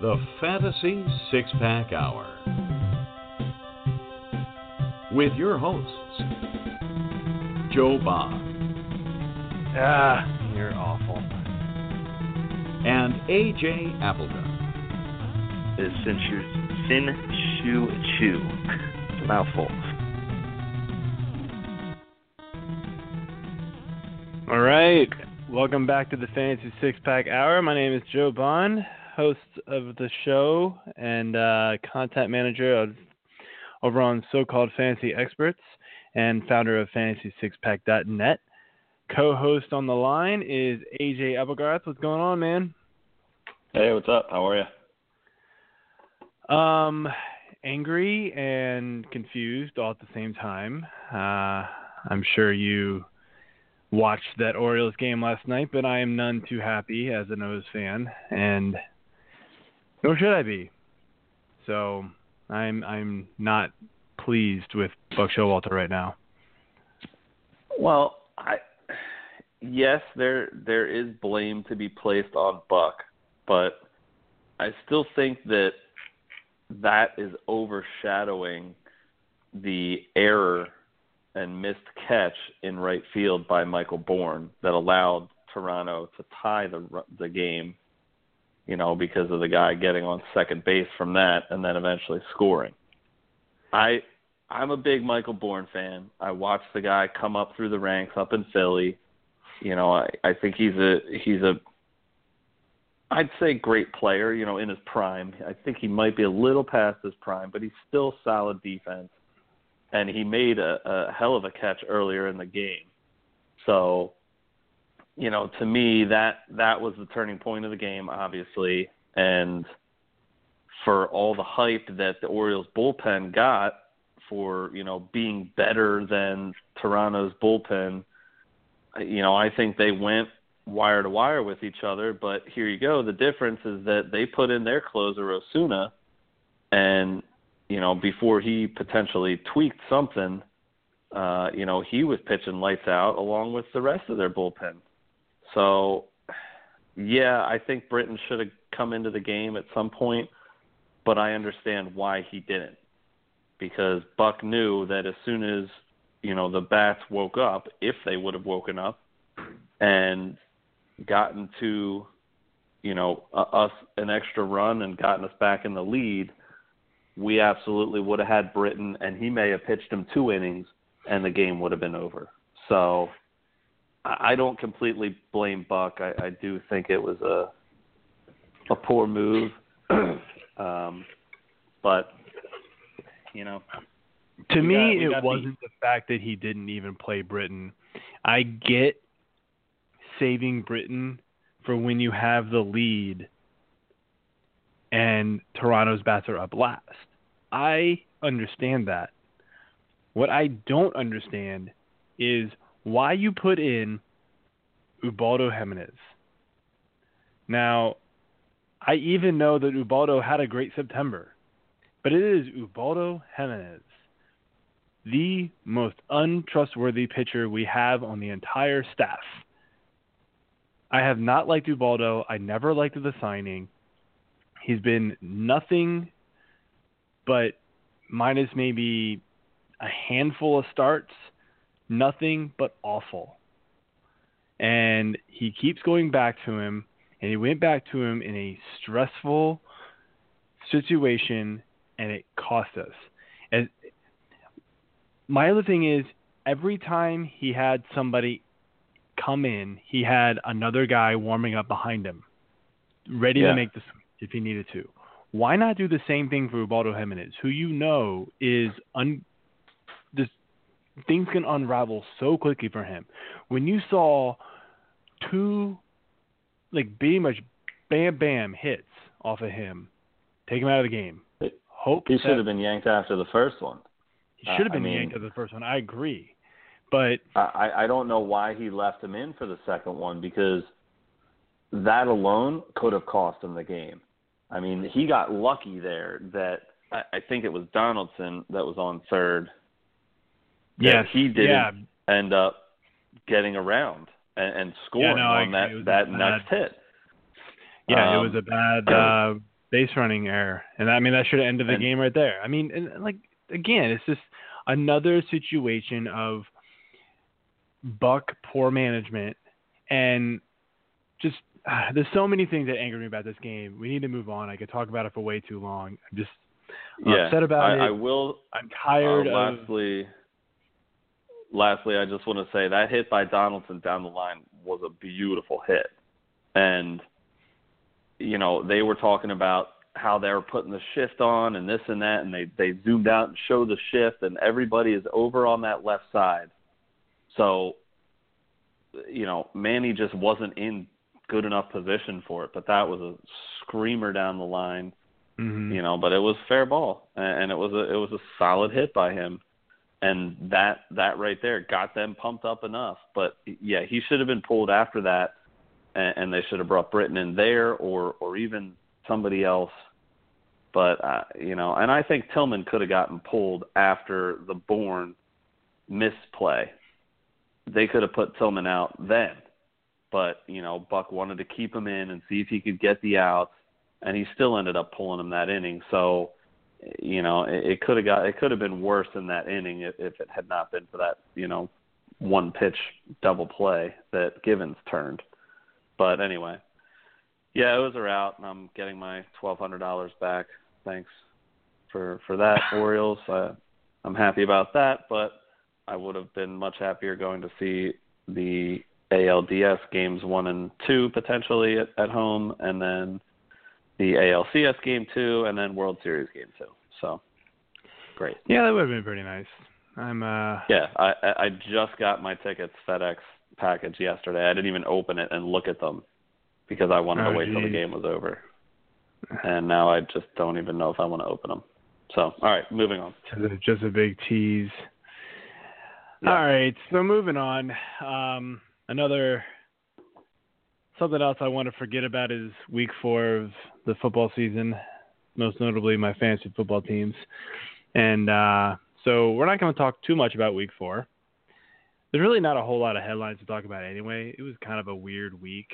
the Fantasy Six Pack Hour. With your hosts, Joe Bob Ah, you're awful. and AJ Appleton. is Sin Shu Sin Shu Chu. It's a mouthful. All right. Welcome back to the Fantasy Six Pack Hour. My name is Joe Bond, host of the show and uh, content manager of over on so-called Fantasy Experts and founder of FantasySixPack.net. Co-host on the line is AJ Applegarth. What's going on, man? Hey, what's up? How are you? Um, angry and confused all at the same time. Uh, I'm sure you watched that Orioles game last night, but I am none too happy as an O's fan, and nor should I be. So I'm I'm not pleased with Buck Showalter right now. Well, I yes, there there is blame to be placed on Buck, but I still think that that is overshadowing the error and missed catch in right field by Michael Bourn that allowed Toronto to tie the the game, you know, because of the guy getting on second base from that and then eventually scoring. I I'm a big Michael Bourn fan. I watched the guy come up through the ranks up in Philly. You know, I I think he's a he's a I'd say great player, you know, in his prime. I think he might be a little past his prime, but he's still solid defense. And he made a, a hell of a catch earlier in the game. So, you know, to me that that was the turning point of the game, obviously. And for all the hype that the Orioles bullpen got for, you know, being better than Toronto's bullpen, you know, I think they went wire to wire with each other. But here you go. The difference is that they put in their closer Osuna, and you know before he potentially tweaked something, uh, you know he was pitching lights out along with the rest of their bullpen. So, yeah, I think Britton should have come into the game at some point, but I understand why he didn't because Buck knew that as soon as you know the bats woke up, if they would have woken up, and gotten to, you know, uh, us an extra run and gotten us back in the lead, we absolutely would have had Britton and he may have pitched him two innings, and the game would have been over. So I don't completely blame Buck. I, I do think it was a a poor move, um, but you know, To me, got- it wasn't the fact that he didn't even play Britton. I get saving Britton for when you have the lead and Toronto's bats are up last. I understand that. What I don't understand is why you put in Ubaldo Jimenez. Now, I even know that Ubaldo had a great September, but it is Ubaldo Jimenez the most untrustworthy pitcher we have on the entire staff. I have not liked Ubaldo. I never liked the signing. He's been nothing but minus maybe a handful of starts, nothing but awful. And he keeps going back to him, and he went back to him in a stressful situation, and it cost us. As my other thing is every time he had somebody come in, he had another guy warming up behind him, ready Yeah. to make the switch if he needed to. Why not do the same thing for Ubaldo Jimenez, who you know is un things can unravel so quickly for him. When you saw two like pretty much bam bam hits off of him, take him out of the game. Hope he should have been yanked after the first one. he should have Uh, I been mean- yanked after the first one. I agree, but I, I don't know why he left him in for the second one because that alone could have cost him the game. I mean, he got lucky there that I, I think it was Donaldson that was on third. That yes, he didn't yeah, end up getting around and, and scoring no, I on that. It was that a next hit. yeah, it Um, was a bad uh, base running error, and I mean that should have ended the And- game right there. I mean, and like again, it's just another situation of Buck poor management, and just uh, there's so many things that angered me about this game. We need to move on. I could talk about it for way too long. I'm just yeah, upset about I, it. I will. I'm tired uh, of. Lastly, I just want to say that hit by Donaldson down the line was a beautiful hit, and you know they were talking about how they were putting the shift on and this and that, and they they zoomed out and showed the shift, and everybody is over on that left side, so you know Manny just wasn't in good enough position for it, but that was a screamer down the line Mhm. you know, but it was fair ball, and it was a it was a solid hit by him, and that that right there got them pumped up enough. But yeah, he should have been pulled after that, and, and they should have brought Britton in there, or or even somebody else. But uh, you know, and I think Tillman could have gotten pulled after the Bourn misplay. They could have put Tillman out then, but you know, Buck wanted to keep him in and see if he could get the outs and he still ended up pulling him that inning. So, you know, it, it could have got it could have been worse in that inning if, if it had not been for that, you know, one pitch double play that Givens turned. But anyway, yeah, it was a rout, and I'm getting my twelve hundred dollars back. Thanks for for that, Orioles. Uh, I'm happy about that, but I would have been much happier going to see the ALDS games one and two potentially at, at home, and then the ALCS game two, and then World Series game two. So great. Yeah, that would have been pretty nice. I'm uh Yeah, I I just got my tickets FedEx package yesterday. I didn't even open it and look at them because I wanted Oh, to wait till the game was over. And now I just don't even know if I want to open them. So, all right, moving on. just a, just a big tease. Yeah. All right, so moving on. Um, another something else I want to forget about is week four of the football season, most notably my fantasy football teams. And uh, so we're not going to talk too much about week four. There's really not a whole lot of headlines to talk about anyway. It was kind of a weird week.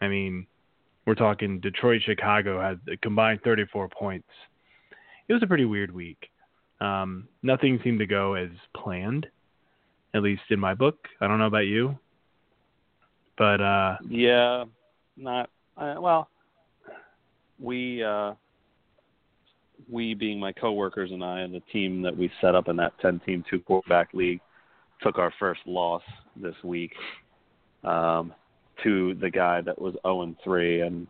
I mean, we're talking Detroit, Chicago had a combined 34 points. It was a pretty weird week. Um, nothing seemed to go as planned, at least in my book. I don't know about you, but uh, Yeah, not uh, well. We uh we being my coworkers and I and the team that we set up in that 10 team two quarterback league took our first loss this week um to the guy that was 0 and 3 and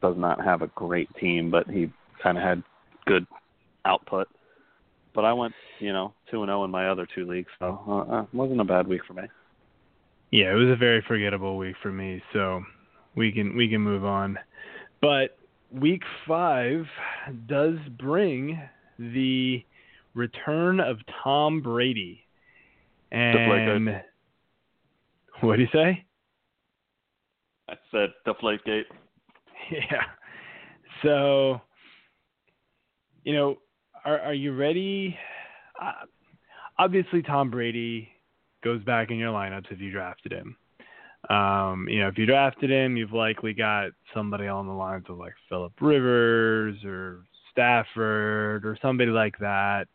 does not have a great team but he kind of had good output. But I went, you know, 2 and 0 in my other two leagues, so uh, uh, wasn't a bad week for me. Yeah, it was a very forgettable week for me. So we can we can move on. But week five does bring the return of Tom Brady. And what do you say? I said Deflategate. Yeah. So, you know, are are you ready? Uh, obviously, Tom Brady goes back in your lineups if you drafted him. Um, you know, if you drafted him, you've likely got somebody on the lines of like Philip Rivers or Stafford or somebody like that.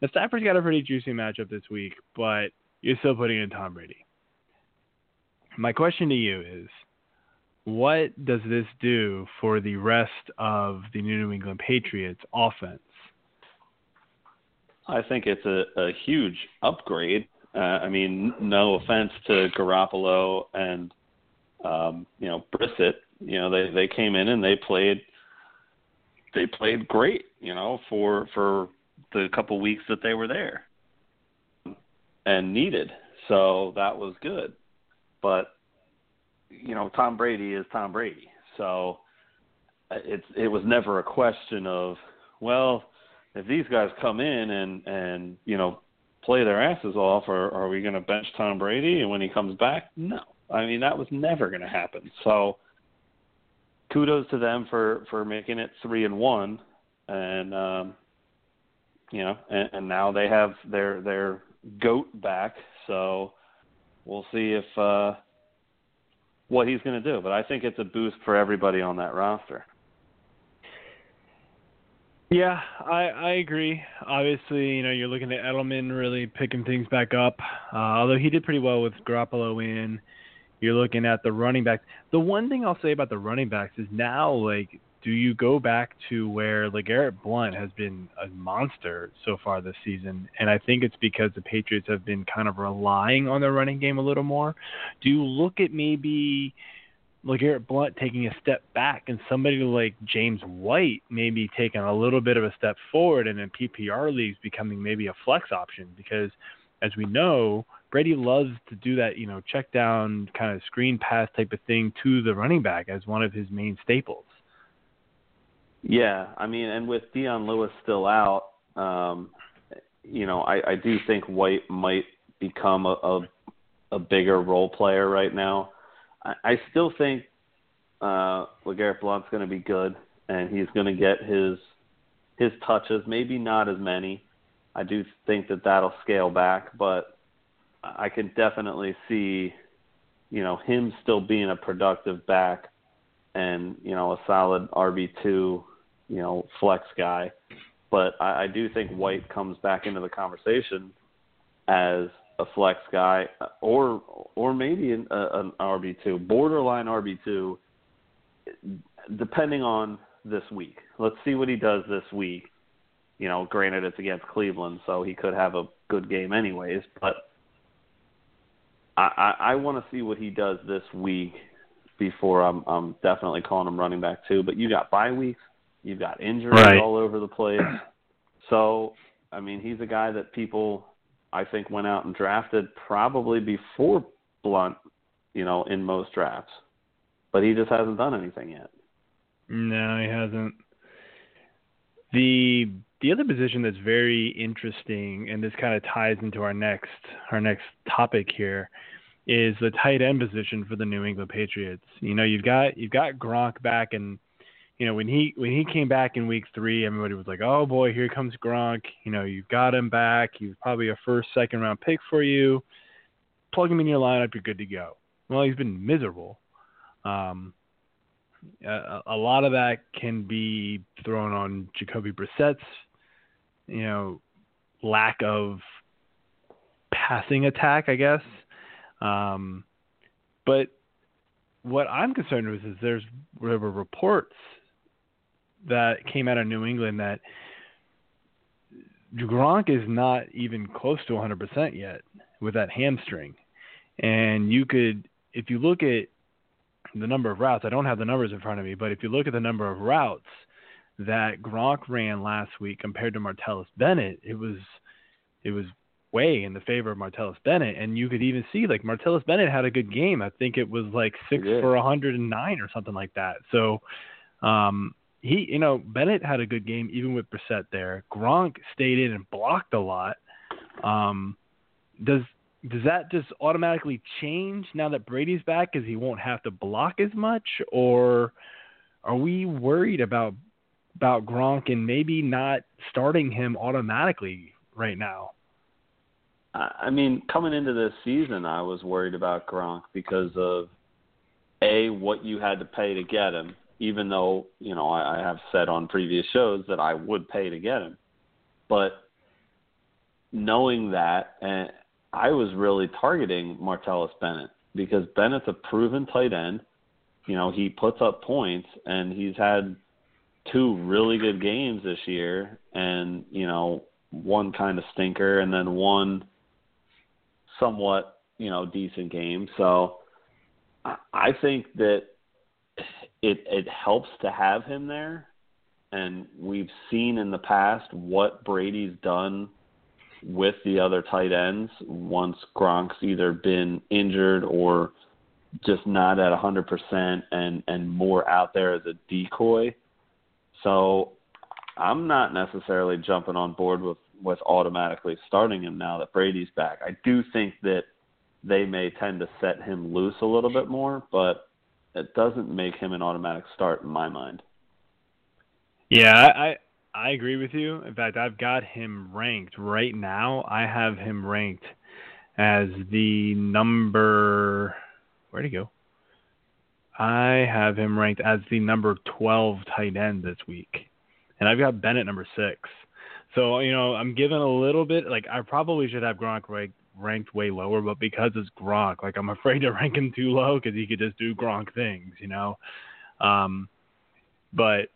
Now, Stafford's got a pretty juicy matchup this week, but you're still putting in Tom Brady. My question to you is what does this do for the rest of the New England Patriots offense? I think it's a, a huge upgrade. Uh, I mean, no offense to Garoppolo and um, you know Brissett. You know they they came in and they played they played great. You know for for the couple weeks that they were there and needed. So that was good. But you know Tom Brady is Tom Brady. So uh, it's it was never a question of well if these guys come in and and you know play their asses off, or are we going to bench Tom Brady? And when he comes back, no. I mean that was never going to happen. So kudos to them for for making it three and one, and um, you know, and, and now they have their their goat back. So we'll see if uh, what he's going to do. But I think it's a boost for everybody on that roster. Yeah, I I agree. Obviously, you know, you're looking at Edelman really picking things back up. Uh, although he did pretty well with Garoppolo in. You're looking at the running backs. The one thing I'll say about the running backs is now, like, do you go back to where LeGarrette Blunt has been a monster so far this season? And I think it's because the Patriots have been kind of relying on their running game a little more. Do you look at maybe LeGarrette Blunt taking a step back and somebody like James White maybe taking a little bit of a step forward and in PPR leagues becoming maybe a flex option because as we know, Brady loves to do that, you know, check down kind of screen pass type of thing to the running back as one of his main staples. Yeah, I mean, and with Dion Lewis still out, um, you know, I, I do think White might become a, a a bigger role player right now. I, I still think uh, LeGarrette Blunt's going to be good, and he's going to get his his touches. Maybe not as many. I do think that that'll scale back, but I can definitely see, you know, him still being a productive back, and you know, a solid RB two, you know, flex guy. But I, I do think White comes back into the conversation as a flex guy, or or maybe an, an RB two, borderline RB two, depending on this week. Let's see what he does this week. You know, granted it's against Cleveland, so he could have a good game anyways. But I I, I want to see what he does this week before I'm I'm definitely calling him running back too. But you got bye weeks, you've got injuries right. all over the place. So I mean, he's a guy that people I think went out and drafted probably before Blunt, you know, in most drafts. But he just hasn't done anything yet. No, he hasn't. The the other position that's very interesting, and this kind of ties into our next our next topic here, is the tight end position for the New England Patriots. You know, you've got you've got Gronk back, and you know when he when he came back in Week Three, everybody was like, "Oh boy, here comes Gronk." You know, you've got him back. He's probably a first, second round pick for you. Plug him in your lineup, you're good to go. Well, he's been miserable. Um, a, a lot of that can be thrown on Jacoby Brissett's, you know, lack of passing attack, I guess. Um, but what I'm concerned with is there's there were reports that came out of New England that Gronk is not even close to 100% yet with that hamstring. And you could, if you look at the number of routes, I don't have the numbers in front of me, but if you look at the number of routes that Gronk ran last week compared to Martellus Bennett, it was it was way in the favor of Martellus Bennett, and you could even see like Martellus Bennett had a good game. I think it was like six for 109 or something like that. So um, he, you know, Bennett had a good game even with Brissett there. Gronk stayed in and blocked a lot. Um, does does that just automatically change now that Brady's back because he won't have to block as much, or are we worried about about Gronk and maybe not starting him automatically right now? I mean, coming into this season, I was worried about Gronk because of a what you had to pay to get him. Even though you know I, I have said on previous shows that I would pay to get him, but knowing that and I was really targeting Martellus Bennett because Bennett's a proven tight end. You know, he puts up points and he's had two really good games this year and, you know, one kind of stinker and then one somewhat, you know, decent game. So I think that it it helps to have him there and we've seen in the past what Brady's done with the other tight ends once Gronk's either been injured or just not at 100% and and more out there as a decoy. So I'm not necessarily jumping on board with with automatically starting him now that Brady's back. I do think that they may tend to set him loose a little bit more, but it doesn't make him an automatic start in my mind. Yeah, I I agree with you. In fact, I've got him ranked right now. I have him ranked as the number. Where'd he go? I have him ranked as the number 12 tight end this week. and I've got Bennett number six. So you know, I'm giving a little bit. Like I probably should have Gronk ranked ranked way lower, but because it's Gronk, like I'm afraid to rank him too low because he could just do Gronk things, you know. Um, but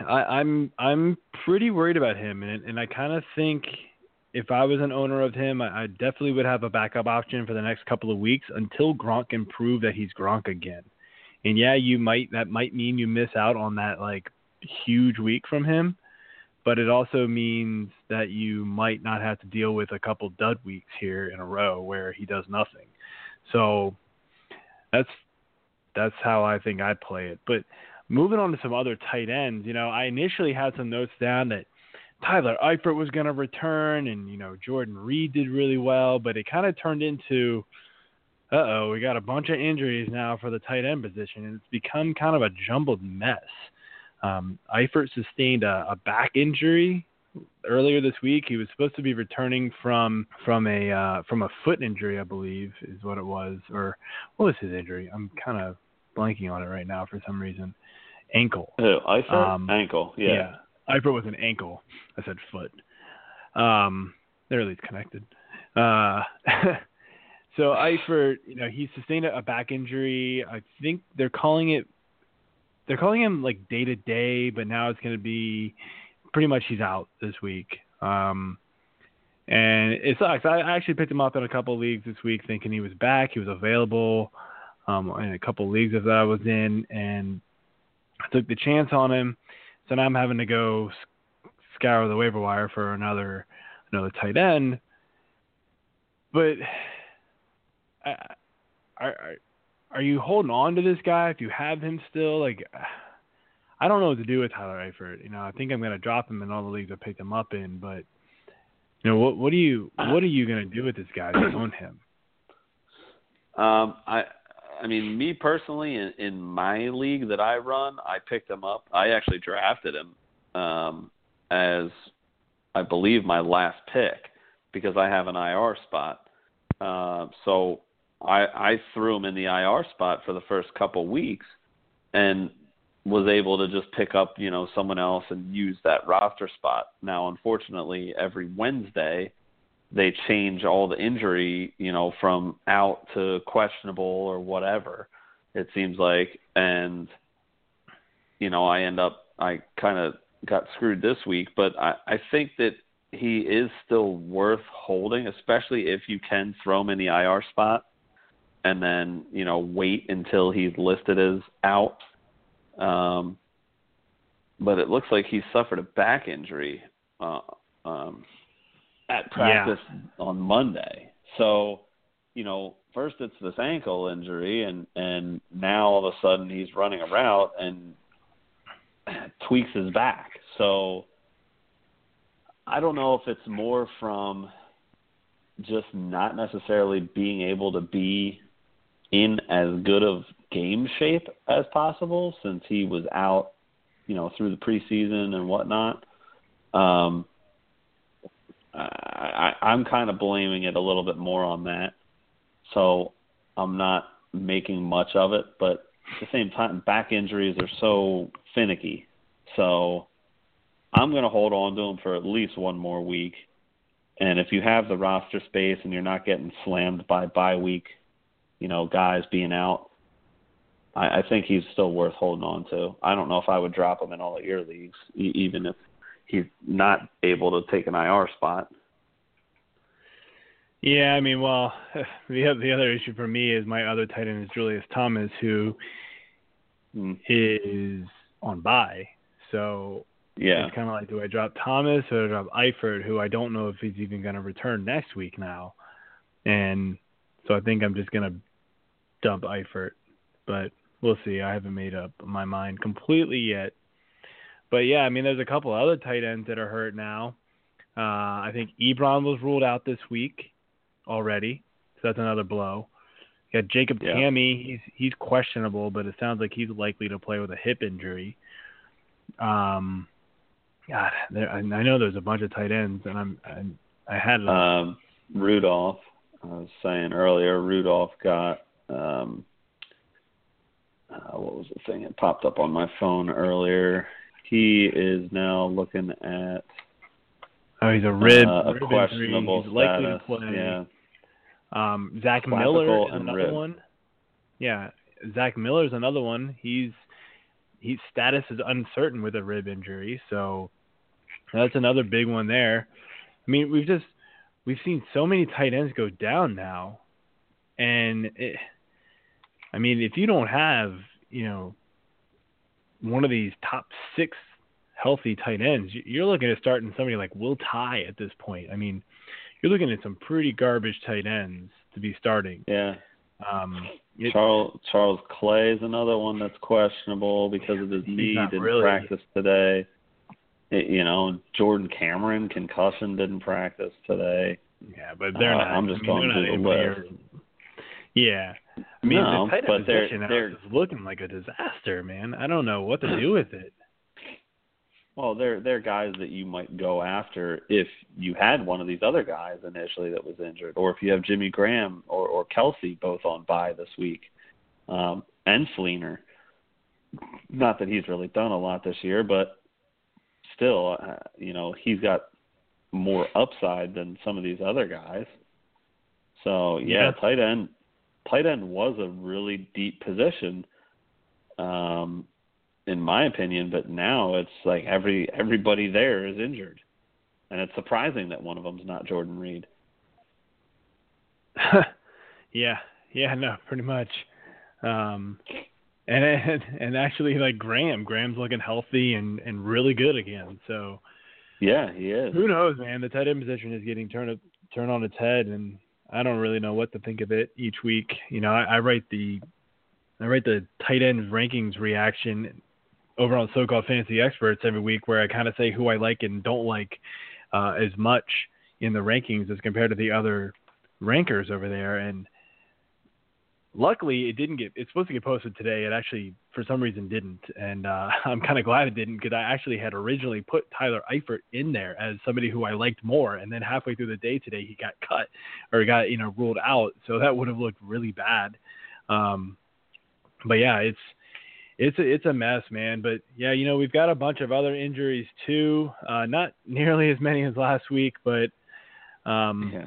I, I'm I'm pretty worried about him, and and I kind of think if I was an owner of him, I, I definitely would have a backup option for the next couple of weeks until Gronk can prove that he's Gronk again. And yeah, you might that might mean you miss out on that like huge week from him, but it also means that you might not have to deal with a couple dud weeks here in a row where he does nothing. So that's that's how I think I play it. But moving on to some other tight ends, you know, I initially had some notes down that Tyler Eifert was going to return, and you know Jordan Reed did really well, but it kind of turned into, uh oh, we got a bunch of injuries now for the tight end position, and it's become kind of a jumbled mess. Um, Eifert sustained a, a back injury earlier this week. He was supposed to be returning from from a uh, from a foot injury, I believe, is what it was, or what was his injury? I'm kind of blanking on it right now for some reason. Ankle. Who? Eifert? Um, ankle. Yeah. yeah. Eifert was an ankle. I said foot. Um, they're at least connected. Uh, so Eifert, you know, he sustained a back injury. I think they're calling it. They're calling him like day to day, but now it's going to be pretty much he's out this week. Um, and it sucks. I actually picked him up in a couple leagues this week, thinking he was back. He was available um, in a couple leagues that I was in, and I took the chance on him. So now I'm having to go scour the waiver wire for another another tight end. But I, I, are are you holding on to this guy if you have him still? Like, I don't know what to do with Tyler Eifert. You know, I think I'm going to drop him in all the leagues I picked him up in. But you know, what what are you what are you going to do with this guy own him? Um, I I mean, me personally, in, in my league that I run, I picked him up. I actually drafted him um, as, I believe, my last pick because I have an IR spot. Uh, so I, I threw him in the IR spot for the first couple weeks, and was able to just pick up, you know, someone else and use that roster spot. Now, unfortunately, every Wednesday they change all the injury, you know, from out to questionable or whatever. It seems like, and you know, I end up I kind of got screwed this week, but I I think that he is still worth holding, especially if you can throw him in the IR spot and then you know wait until he's listed as out. Um, but it looks like he suffered a back injury. Uh, um, at practice yeah. on Monday. So, you know, first it's this ankle injury, and and now all of a sudden he's running a route and tweaks his back. So, I don't know if it's more from just not necessarily being able to be in as good of game shape as possible since he was out, you know, through the preseason and whatnot. Um, I, I'm kind of blaming it a little bit more on that. So I'm not making much of it, but at the same time, back injuries are so finicky. So I'm going to hold on to him for at least one more week. And if you have the roster space and you're not getting slammed by bye week, you know, guys being out, I, I think he's still worth holding on to. I don't know if I would drop him in all of your leagues, e- even if he's not able to take an IR spot. Yeah, I mean, well, the the other issue for me is my other tight end is Julius Thomas, who mm. is on bye. So yeah, it's kind of like, do I drop Thomas or drop Eifert, who I don't know if he's even going to return next week now, and so I think I'm just going to dump Eifert, but we'll see. I haven't made up my mind completely yet. But yeah, I mean, there's a couple other tight ends that are hurt now. Uh, I think Ebron was ruled out this week already, so that's another blow. You got Jacob yeah. Tamme. He's he's questionable, but it sounds like he's likely to play with a hip injury. Um, God, there, I, I know there's a bunch of tight ends, and I'm, I'm I had um, Rudolph. I was saying earlier, Rudolph got um, uh, what was the thing? It popped up on my phone earlier he is now looking at Oh, he's a rib, uh, a rib questionable injury. He's likely status. to play. Yeah, Um, Zach Clavicle Miller is another rib. one. Yeah, Zach Miller is another one. He's his status is uncertain with a rib injury, so that's another big one there. I mean, we've just we've seen so many tight ends go down now, and it, I mean, if you don't have you know one of these top six healthy tight ends, you- you're looking at starting somebody like Will Tye at this point. I mean, you're looking at some pretty garbage tight ends to be starting. yeah. Um, it- Charles Charles Clay is another one that's questionable because of his knee. Didn't really. practice today. It- you know, Jordan Cameron concussion didn't practice today. yeah, but they're Uh, not. I'm just I mean, going through the anywhere- Yeah, I mean, No, the tight end but they're- position they're- is looking like a disaster, man. I don't know what to do with it. Well, they're they're guys that you might go after if you had one of these other guys initially that was injured, or if you have Jimmy Graham or or Kelce both on bye this week, um, and Fleener. Not that he's really done a lot this year, but still, uh, you know, he's got more upside than some of these other guys. So yeah, Yeah. tight end, tight end was a really deep position. Um, in my opinion, but now it's like every everybody there is injured, and it's surprising that one of them's not Jordan Reed. yeah, yeah, no, pretty much. Um, and and actually, like Graham, Graham's looking healthy and and really good again. So Yeah, he is. who knows, man? The tight end position is getting turned up, turned on its head, and I don't really know what to think of it each week. You know, I, I write the I write the tight end rankings reaction over on so-called fantasy experts every week, where I kind of say who I like and don't like uh, as much in the rankings as compared to the other rankers over there. And luckily, it didn't get. It's supposed to get posted today. It actually, for some reason, didn't, and uh, I'm kind of glad it didn't because I actually had originally put Tyler Eifert in there as somebody who I liked more, and then halfway through the day today, he got cut or got you know ruled out. So that would have looked really bad. Um, but yeah, it's it's a, it's a mess, man. But yeah, you know we've got a bunch of other injuries too. Uh, not nearly as many as last week, but um, Yeah.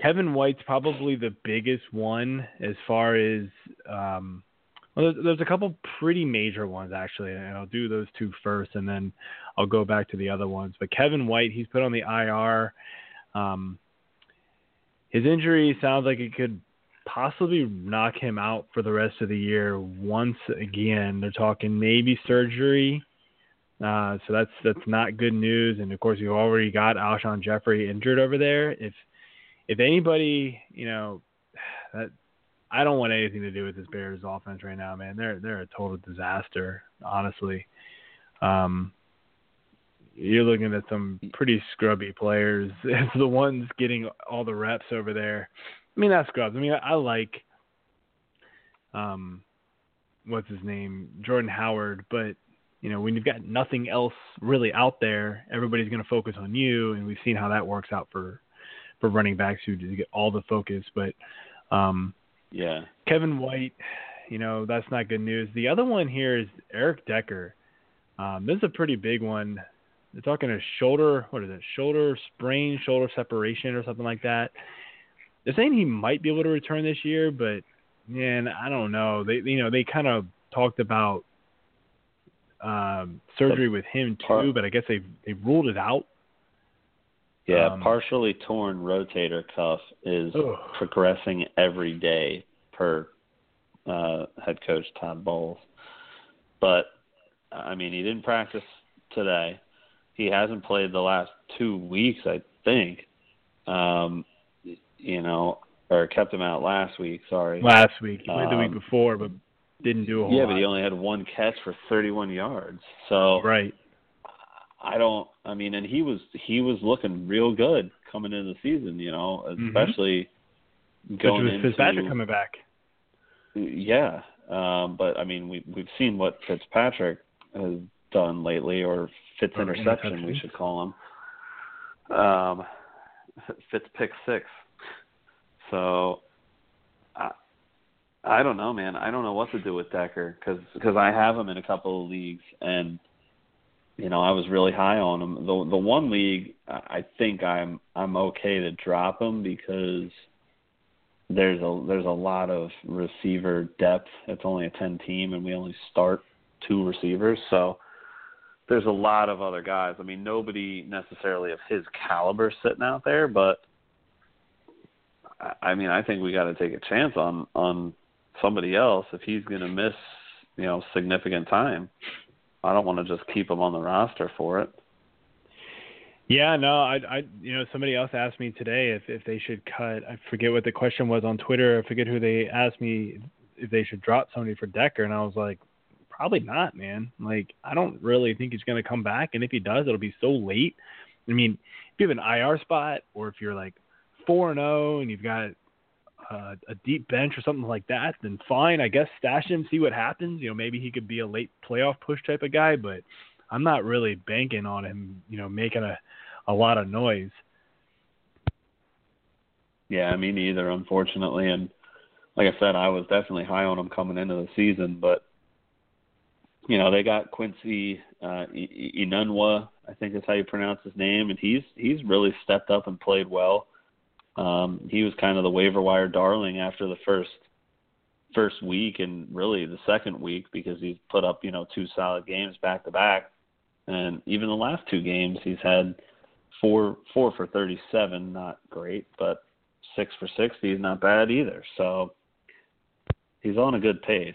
Kevin White's probably the biggest one as far as um well there's, there's a couple pretty major ones actually and I'll do those two first and then I'll go back to the other ones. But Kevin White, he's put on the IR. Um his injury sounds like it could possibly knock him out for the rest of the year once again. They're talking maybe surgery. Uh, so that's that's not good news. And of course, you've already got Alshon Jeffery injured over there. If if anybody, you know, that I don't want anything to do with this Bears offense right now, man. They're they're a total disaster, honestly. Um, you're looking at some pretty scrubby players. It's the ones getting all the reps over there. I mean, not scrubs. I mean, I, I like, um, what's his name, Jordan Howard, but you know, when you've got nothing else really out there, everybody's going to focus on you, and we've seen how that works out for for running backs who just get all the focus. But um, Yeah. Kevin White, you know, that's not good news. The other one here is Eric Decker. Um, this is a pretty big one. They're talking a shoulder, what is it, shoulder sprain, shoulder separation, or something like that. They're saying he might be able to return this year, but man, I don't know. They, you know, they kind of talked about um, surgery with him too, but I guess they they ruled it out. Yeah, Um, partially torn rotator cuff is Ugh. progressing every day per uh, head coach Todd Bowles. But I mean, he didn't practice today. He hasn't played the last two weeks, I think. Um, you know, or kept him out last week. Sorry. Last week, he played the week Um, before, but didn't do a whole yeah, lot. but he only had one catch for 31 yards. So right. I don't. I mean, and he was he was looking real good coming into the season. You know, Mhm. especially Which going was into Fitzpatrick coming back. yeah. Um, but I mean, we we've seen what Fitzpatrick has done lately, or Fitz Or interception, we should call him. Um, Fitz pick six. So, I I don't know, man. I don't know what to do with Decker because because I have him in a couple of leagues, and you know, I was really high on him. The the one league, I think I'm I'm okay to drop him because there's a there's a lot of receiver depth. It's only a ten team, and we only start two receivers, so there's a lot of other guys. I mean, nobody necessarily of his caliber sitting out there, but I mean, I think we got to take a chance on on somebody else if he's going to miss, you know, significant time. I don't want to just keep him on the roster for it. Yeah, no, I, I, you know, somebody else asked me today if if they should cut. I forget what the question was on Twitter. I forget who they asked me if they should drop somebody for Decker, and I was like, probably not, man. Like, I don't really think he's going to come back, and if he does, it'll be so late. I mean, if you have an IR spot, or if you're like four and zero, oh and you've got uh, a deep bench or something like that, then fine. I guess stash him, see what happens. You know, maybe he could be a late playoff push type of guy, but I'm not really banking on him. You know, making a a lot of noise. Yeah, me neither, unfortunately. And like I said, I was definitely high on him coming into the season, but you know they got Quincy uh, Enunwa, I think is how you pronounce his name, and he's he's really stepped up and played well. Um, he was kind of the waiver wire darling after the first first week and really the second week because he's put up you know two solid games back to back, and even the last two games he's had four four for thirty seven, not great, but six for sixty is not bad either. So he's on a good pace.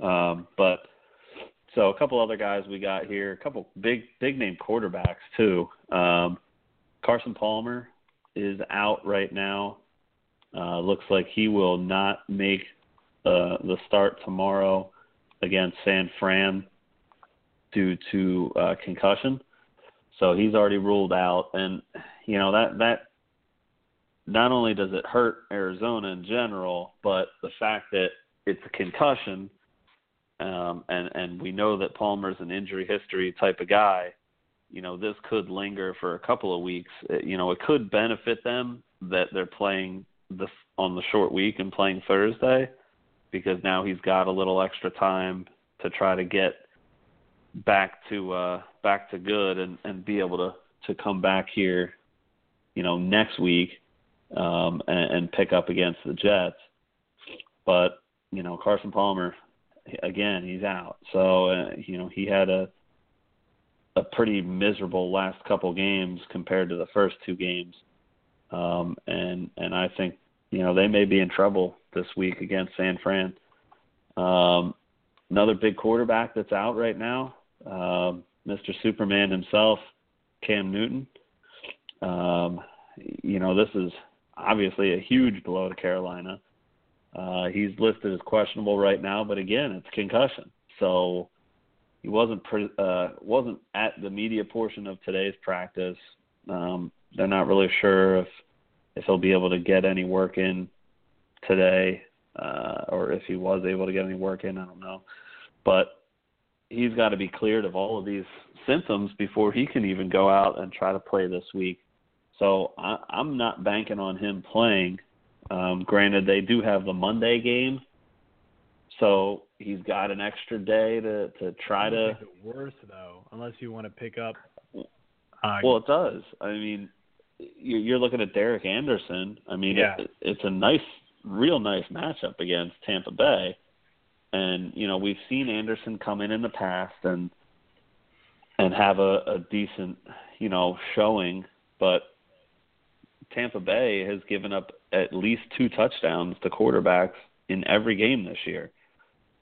Um, but so a couple other guys we got here, a couple big big name quarterbacks too. Um, Carson Palmer is out right now. Uh, looks like he will not make uh, the start tomorrow against San Fran due to uh, concussion. So he's already ruled out, and you know that that not only does it hurt Arizona in general, but the fact that it's a concussion um, and and we know that Palmer's an injury history type of guy. You know, this could linger for a couple of weeks. It, you know, it could benefit them that they're playing the on the short week and playing Thursday, because now he's got a little extra time to try to get back to uh, back to good and and be able to to come back here, you know, next week um, and, and pick up against the Jets. But you know, Carson Palmer, again, he's out. So uh, you know he had a a pretty miserable last couple games compared to the first two games, um, and and I think you know they may be in trouble this week against San Fran. Um, another big quarterback that's out right now, um, Mr. Superman himself, Cam Newton. Um, you know this is obviously a huge blow to Carolina. Uh, he's listed as questionable right now, but again, it's concussion. So he wasn't pre- uh, wasn't at the media portion of today's practice. Um, they're not really sure if if he'll be able to get any work in today, uh, or if he was able to get any work in. I don't know, but he's got to be cleared of all of these symptoms before he can even go out and try to play this week. So I, I'm not banking on him playing um, granted, they do have the Monday game, so he's got an extra day to to try to. Make it worse though, unless you want to pick up. Uh, well, it does. I mean, you're looking at Derek Anderson. I mean, yeah. it, it's a nice, real nice matchup against Tampa Bay, and you know we've seen Anderson come in in the past and and have a, a decent, you know, showing, but Tampa Bay has given up at least two touchdowns to quarterbacks in every game this year.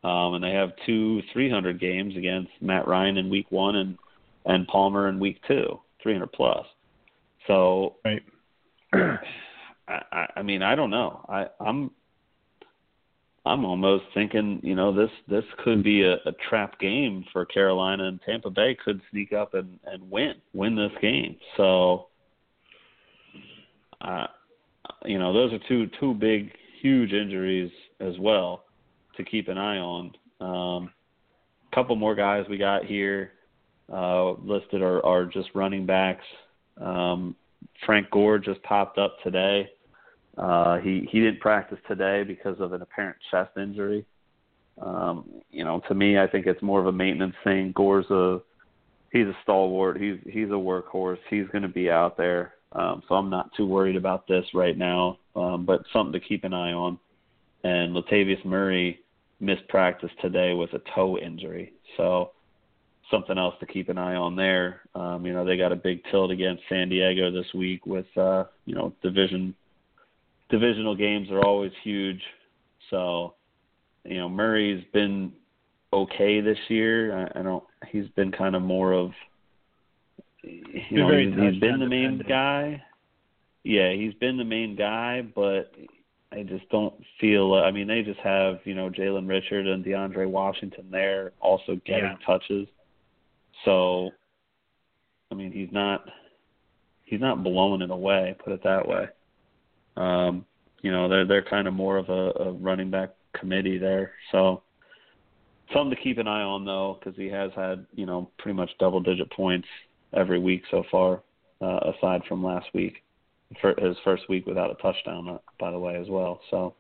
Um, and they have two 300 games against Matt Ryan in week one and, and Palmer in week two, 300 plus. So, right. I, I mean, I don't know. I, I'm, I'm almost thinking, you know, this this could be a, a trap game for Carolina, and Tampa Bay could sneak up and and win win this game. So, uh, you know, those are two two big, huge injuries as well to keep an eye on. Um, a couple more guys we got here uh, listed are, are just running backs. Um, Frank Gore just popped up today. Uh, he he didn't practice today because of an apparent chest injury, Um, you know, to me, I think it's more of a maintenance thing. Gore's a he's a stalwart. He's he's a workhorse. He's going to be out there. Um, so I'm not too worried about this right now. Um, but something to keep an eye on. And Latavius Murray missed practice today with a toe injury. So something else to keep an eye on there. Um, you know, they got a big tilt against San Diego this week with uh, you know, division divisional games are always huge. So, you know, Murray's been okay this year. I, I don't he's been kind of more of you know, he's, he's been the main guy. Yeah, he's been the main guy, but I just don't feel. Like. I mean, they just have you know Jalen Richard and DeAndre Washington there also getting yeah. touches. So, I mean, he's not he's not blowing it away. Put it that way. Um, you know, they're they're kind of more of a, a running back committee there. So, something to keep an eye on though, because he has had you know pretty much double digit points every week so far, uh, aside from last week, for his first week without a touchdown, uh, by the way, as well. So.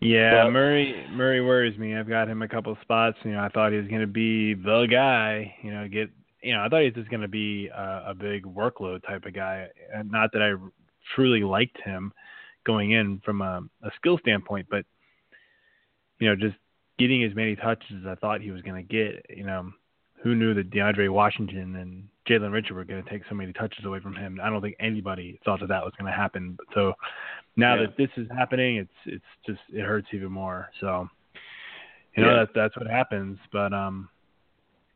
Yeah, but, Murray Murray worries me. I've got him a couple of spots. You know, I thought he was going to be the guy. You know, get you know, I thought he was just going to be a, a big workload type of guy. And not that I truly liked him going in from a, a skill standpoint, but you know, just getting as many touches as I thought he was going to get. You know, who knew that DeAndre Washington and Jalen Richard were going to take so many touches away from him? I don't think anybody thought that that was going to happen. So now yeah. that this is happening, it's it's just it hurts even more. So you know yeah. that that's what happens. But um,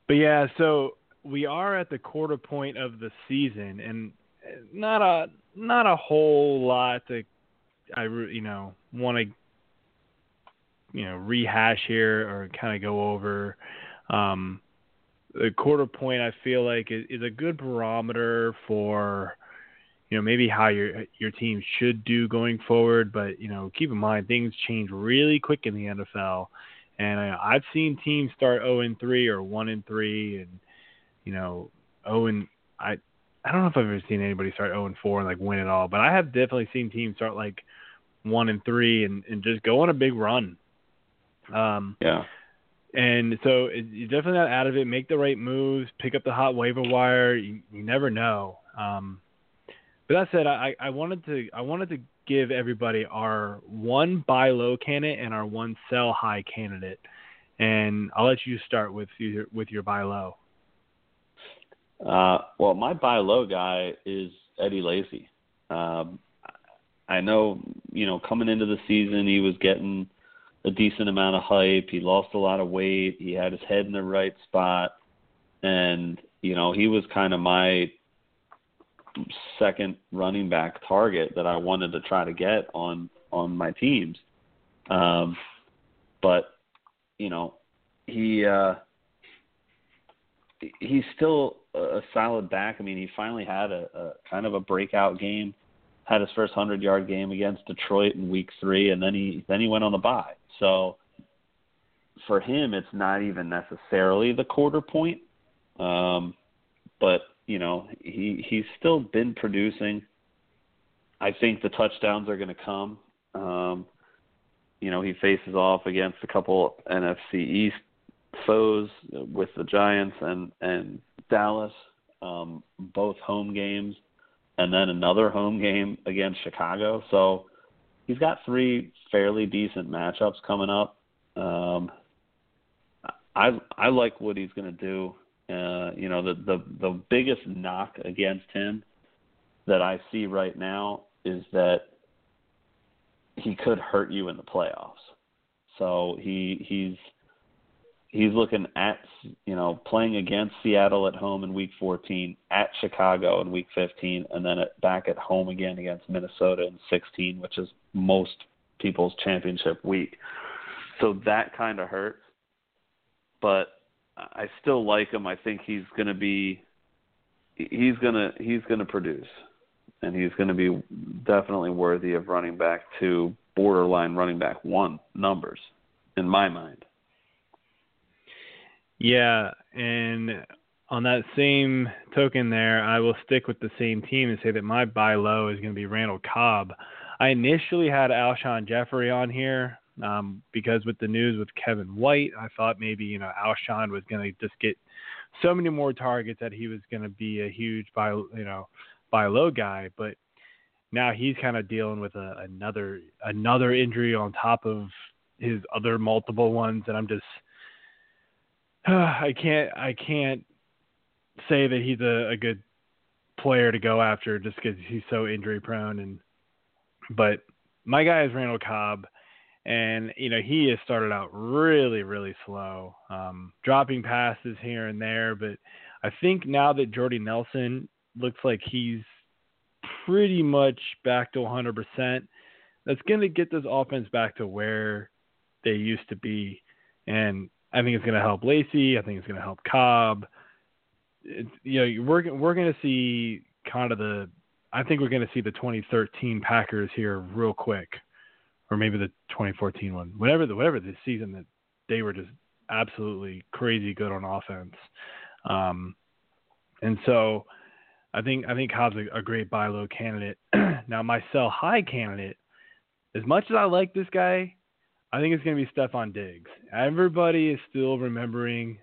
but yeah. So we are at the quarter point of the season, and not a not a whole lot to I you know want to you know rehash here or kind of go over. Um, the quarter point I feel like is, is a good barometer for you know maybe how your your team should do going forward. But you know keep in mind things change really quick in the NFL, and I, I've seen teams start 0 and 3 or 1 and 3, and you know 0 and I I don't know if I've ever seen anybody start 0 and 4 and like win it all, but I have definitely seen teams start like 1 and 3 and and just go on a big run. Um, yeah. And so you're definitely not out of it. Make the right moves. Pick up the hot waiver wire. You, you never know. Um, but that said, I, I wanted to I wanted to give everybody our one buy low candidate and our one sell high candidate, and I'll let you start with your with your buy low. Uh, well, my buy low guy is Eddie Lacy. Um, I know, you know, coming into the season, he was getting a decent amount of hype. He lost a lot of weight. He had his head in the right spot, and you know he was kind of my second running back target that I wanted to try to get on on my teams. Um, but you know he uh, he's still a solid back. I mean, he finally had a, a kind of a breakout game. Had his first hundred yard game against Detroit in Week Three, and then he then he went on the bye. So for him, it's not even necessarily the quarter point. Um, but you know, he he's still been producing. I think the touchdowns are going to come. Um, you know, he faces off against a couple NFC East foes with the Giants and and Dallas, um, both home games, and then another home game against Chicago. So he's got three fairly decent matchups coming up. Um, I I like what he's going to do. Uh, you know, the the the biggest knock against him that I see right now is that he could hurt you in the playoffs. So he he's he's looking at you know playing against Seattle at home in Week 14, at Chicago in Week 15, and then at, back at home again against Minnesota in 16, which is most people's championship week. So that kind of hurts, but I still like him. I think he's going to be he's going to he's going to produce, and he's going to be definitely worthy of running back to borderline running back one numbers in my mind. Yeah, and on that same token there, I will stick with the same team and say that my buy low is going to be Randall Cobb. I initially had Alshon Jeffery on here, um, because with the news with Kevin White, I thought maybe you know Alshon was going to just get so many more targets that he was going to be a huge buy you know buy low guy, but now he's kind of dealing with a, another another injury on top of his other multiple ones, and I'm just I can't I can't say that he's a, a good player to go after just because he's so injury prone and but my guy is Randall Cobb and you know he has started out really really slow um, dropping passes here and there but I think now that Jordy Nelson looks like he's pretty much back to 100% that's going to get this offense back to where they used to be. And I think it's going to help Lacy I think it's going to help Cobb it's, you know, we're we're going to see kind of the. I think we're going to see the 2013 Packers here real quick, or maybe the 2014 one. Whatever the whatever the season that they were just absolutely crazy good on offense. Um, and so, I think I think Cobb's a, a great buy low candidate. now, my sell high candidate, as much as I like this guy, I think it's going to be Stefon Diggs. Everybody is still remembering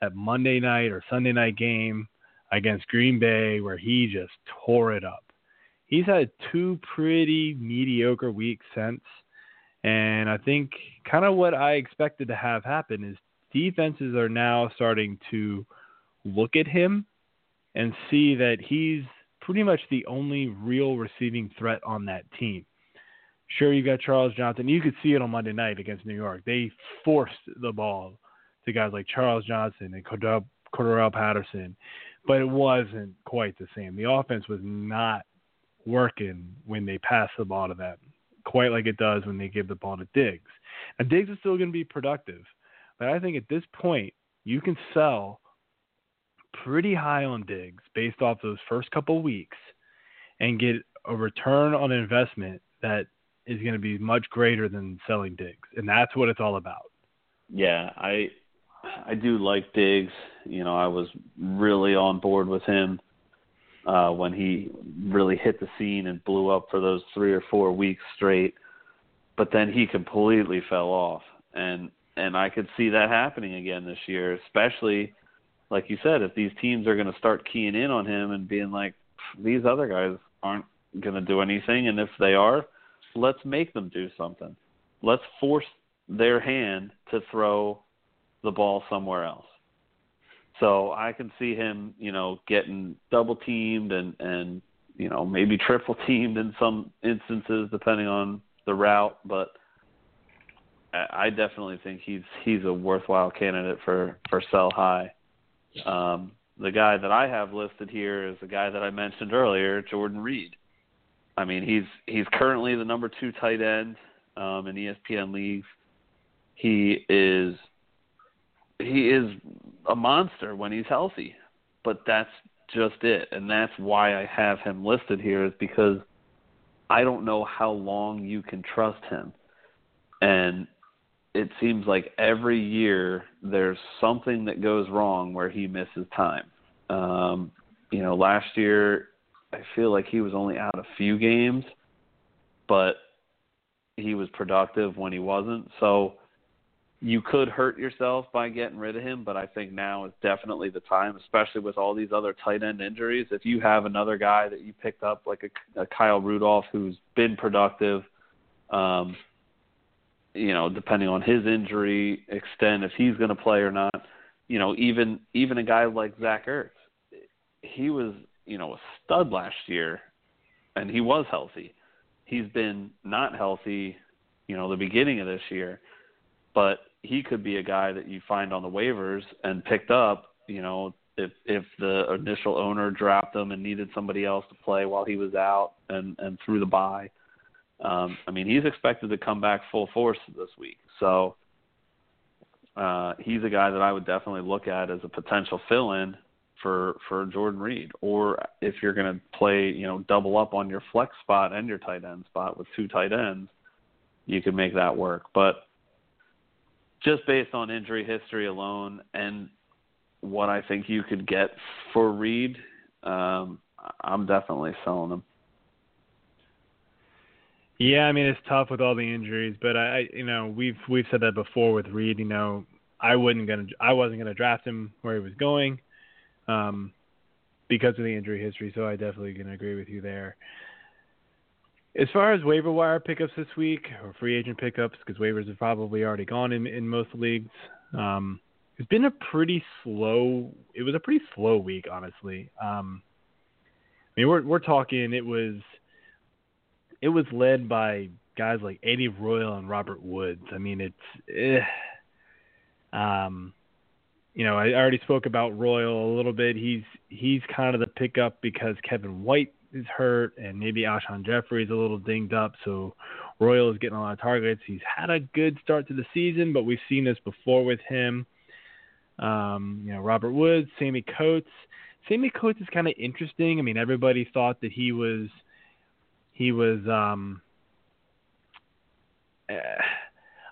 that Monday night or Sunday night game against Green Bay where he just tore it up. He's had two pretty mediocre weeks since. And I think kind of what I expected to have happen is defenses are now starting to look at him and see that he's pretty much the only real receiving threat on that team. Sure, you got Charles Johnson. You could see it on Monday night against New York. They forced the ball to guys like Charles Johnson and Cordarrelle Patterson, but it wasn't quite the same. The offense was not working when they pass the ball to them, quite like it does when they give the ball to Diggs. And Diggs is still going to be productive, but I think at this point you can sell pretty high on Diggs based off those first couple weeks and get a return on investment that is going to be much greater than selling Diggs, and that's what it's all about. Yeah, I I do like Diggs. You know, I was really on board with him uh, when he really hit the scene and blew up for those three or four weeks straight. But then he completely fell off, and and I could see that happening again this year, especially like you said, if these teams are going to start keying in on him and being like, these other guys aren't going to do anything, and if they are, let's make them do something. Let's force their hand to throw the ball somewhere else. So I can see him, you know, getting double teamed and and you know maybe triple teamed in some instances depending on the route, but I definitely think he's he's a worthwhile candidate for for sell high. Um, the guy that I have listed here is the guy that I mentioned earlier, Jordan Reed. I mean, he's he's currently the number two tight end um, in ESPN leagues. He is he is a monster when he's healthy, but that's just it, and that's why I have him listed here is because I don't know how long you can trust him, and it seems like every year there's something that goes wrong where he misses time. Um, you know, last year I feel like he was only out a few games, but he was productive when he wasn't. So you could hurt yourself by getting rid of him, but I think now is definitely the time, especially with all these other tight end injuries. If you have another guy that you picked up, like a, a Kyle Rudolph, who's been productive, um, you know, depending on his injury extent, if he's going to play or not, you know, even even a guy like Zach Ertz, he was, you know, a stud last year, and he was healthy. He's been not healthy, you know, the beginning of this year, but he could be a guy that you find on the waivers and picked up, you know, if if the initial owner dropped him and needed somebody else to play while he was out and and through the bye. Um, I mean, he's expected to come back full force this week, so uh, he's a guy that I would definitely look at as a potential fill-in for for Jordan Reed. Or if you're going to play, you know, double up on your flex spot and your tight end spot with two tight ends, you could make that work. But just based on injury history alone and what I think you could get for Reed, um, I'm definitely selling him. Yeah, I mean it's tough with all the injuries, but I, you know, we've we've said that before with Reed. You know, I wouldn't gonna I wasn't gonna draft him where he was going, um, because of the injury history. So I definitely can agree with you there. As far as waiver wire pickups this week or free agent pickups, because waivers have probably already gone in in most leagues. Um, it's been a pretty slow. It was a pretty slow week, honestly. Um, I mean, we're we're talking. It was it was led by guys like Eddie Royal and Robert Woods. I mean, it's eh. um, you know, I already spoke about Royal a little bit. He's he's kind of the pickup because Kevin White is hurt and maybe Alshon Jeffery is a little dinged up, so Royal is getting a lot of targets. He's had a good start to the season, but we've seen this before with him. Um, you know, Robert Woods, Sammy Coates. Sammy Coates is kind of interesting. I mean, everybody thought that he was he was um uh,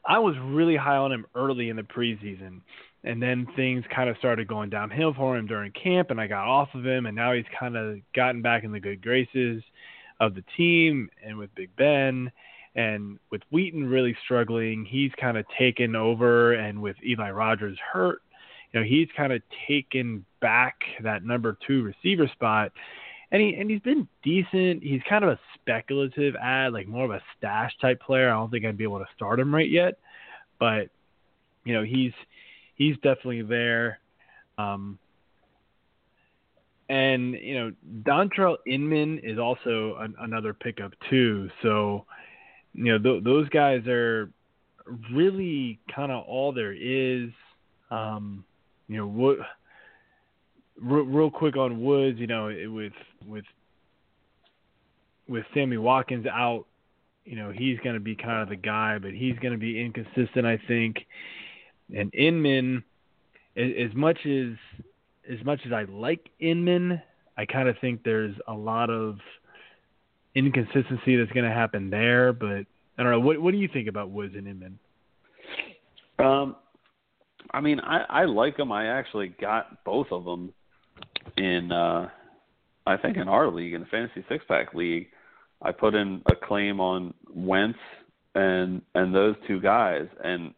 I was really high on him early in the preseason and then things kind of started going downhill for him during camp and I got off of him and now he's kind of gotten back in the good graces of the team and with Big Ben and with Wheaton really struggling he's kind of taken over and with Eli Rogers hurt you know he's kind of taken back that number 2 receiver spot and he and he's been decent. He's kind of a speculative ad, like more of a stash type player. I don't think I'd be able to start him right yet, but you know he's he's definitely there. Um, and you know Dontrelle Inman is also an, another pickup too. So you know th- those guys are really kind of all there is. Um, you know what real, quick on Woods, you know, it, with with with Sammy Watkins out, you know, he's going to be kind of the guy, but he's going to be inconsistent, I think. And Inman, as, much as as much as I like Inman, I kind of think there's a lot of inconsistency that's going to happen there. But I don't know. What what do you think about Woods and Inman? Um, I mean, I I like them. I actually got both of them in uh I think in our league, in the fantasy six pack league, I put in a claim on Wentz and and those two guys and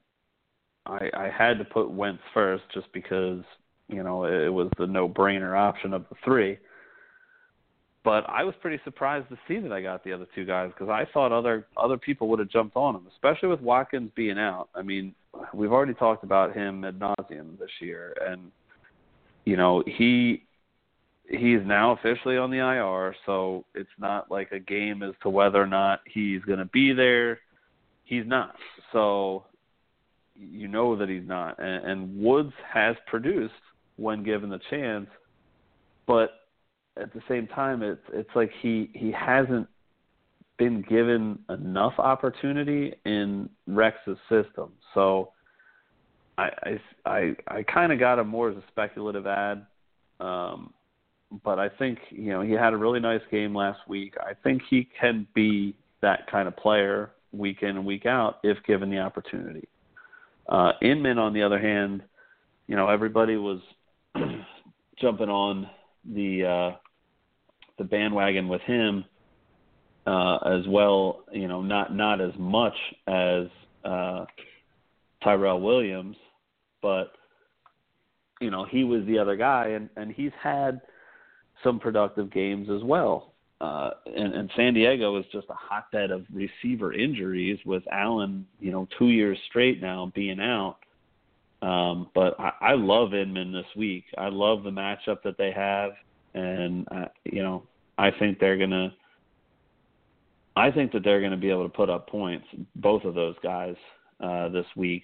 I I had to put Wentz first just because, you know, it, was the no brainer option of the three. But I was pretty surprised to see that I got the other two guys because I thought other other people would have jumped on him, especially with Watkins being out. I mean, we've already talked about him ad nauseum this year, and you know he he's now officially on the IR, so it's not like a game as to whether or not he's going to be there. He's not. So you know that he's not. And, and Woods has produced when given the chance, but at the same time, it's it's like he he hasn't been given enough opportunity in Rex's system. So I I I, I kind of got him more as a speculative ad. Um, but I think you know he had a really nice game last week. I think he can be that kind of player week in and week out if given the opportunity. Uh, Inman, on the other hand, you know everybody was jumping on the uh, the bandwagon with him uh, as well. You know, not not as much as uh, Tyrell Williams, but you know he was the other guy, and and he's had some productive games as well. Uh, and, and San Diego is just a hotbed of receiver injuries with Allen, you know, two years straight now being out. Um, but I, I love Inman this week. I love the matchup that they have, and uh, you know, I think they're gonna. I think that they're going to be able to put up points, both of those guys, uh, this week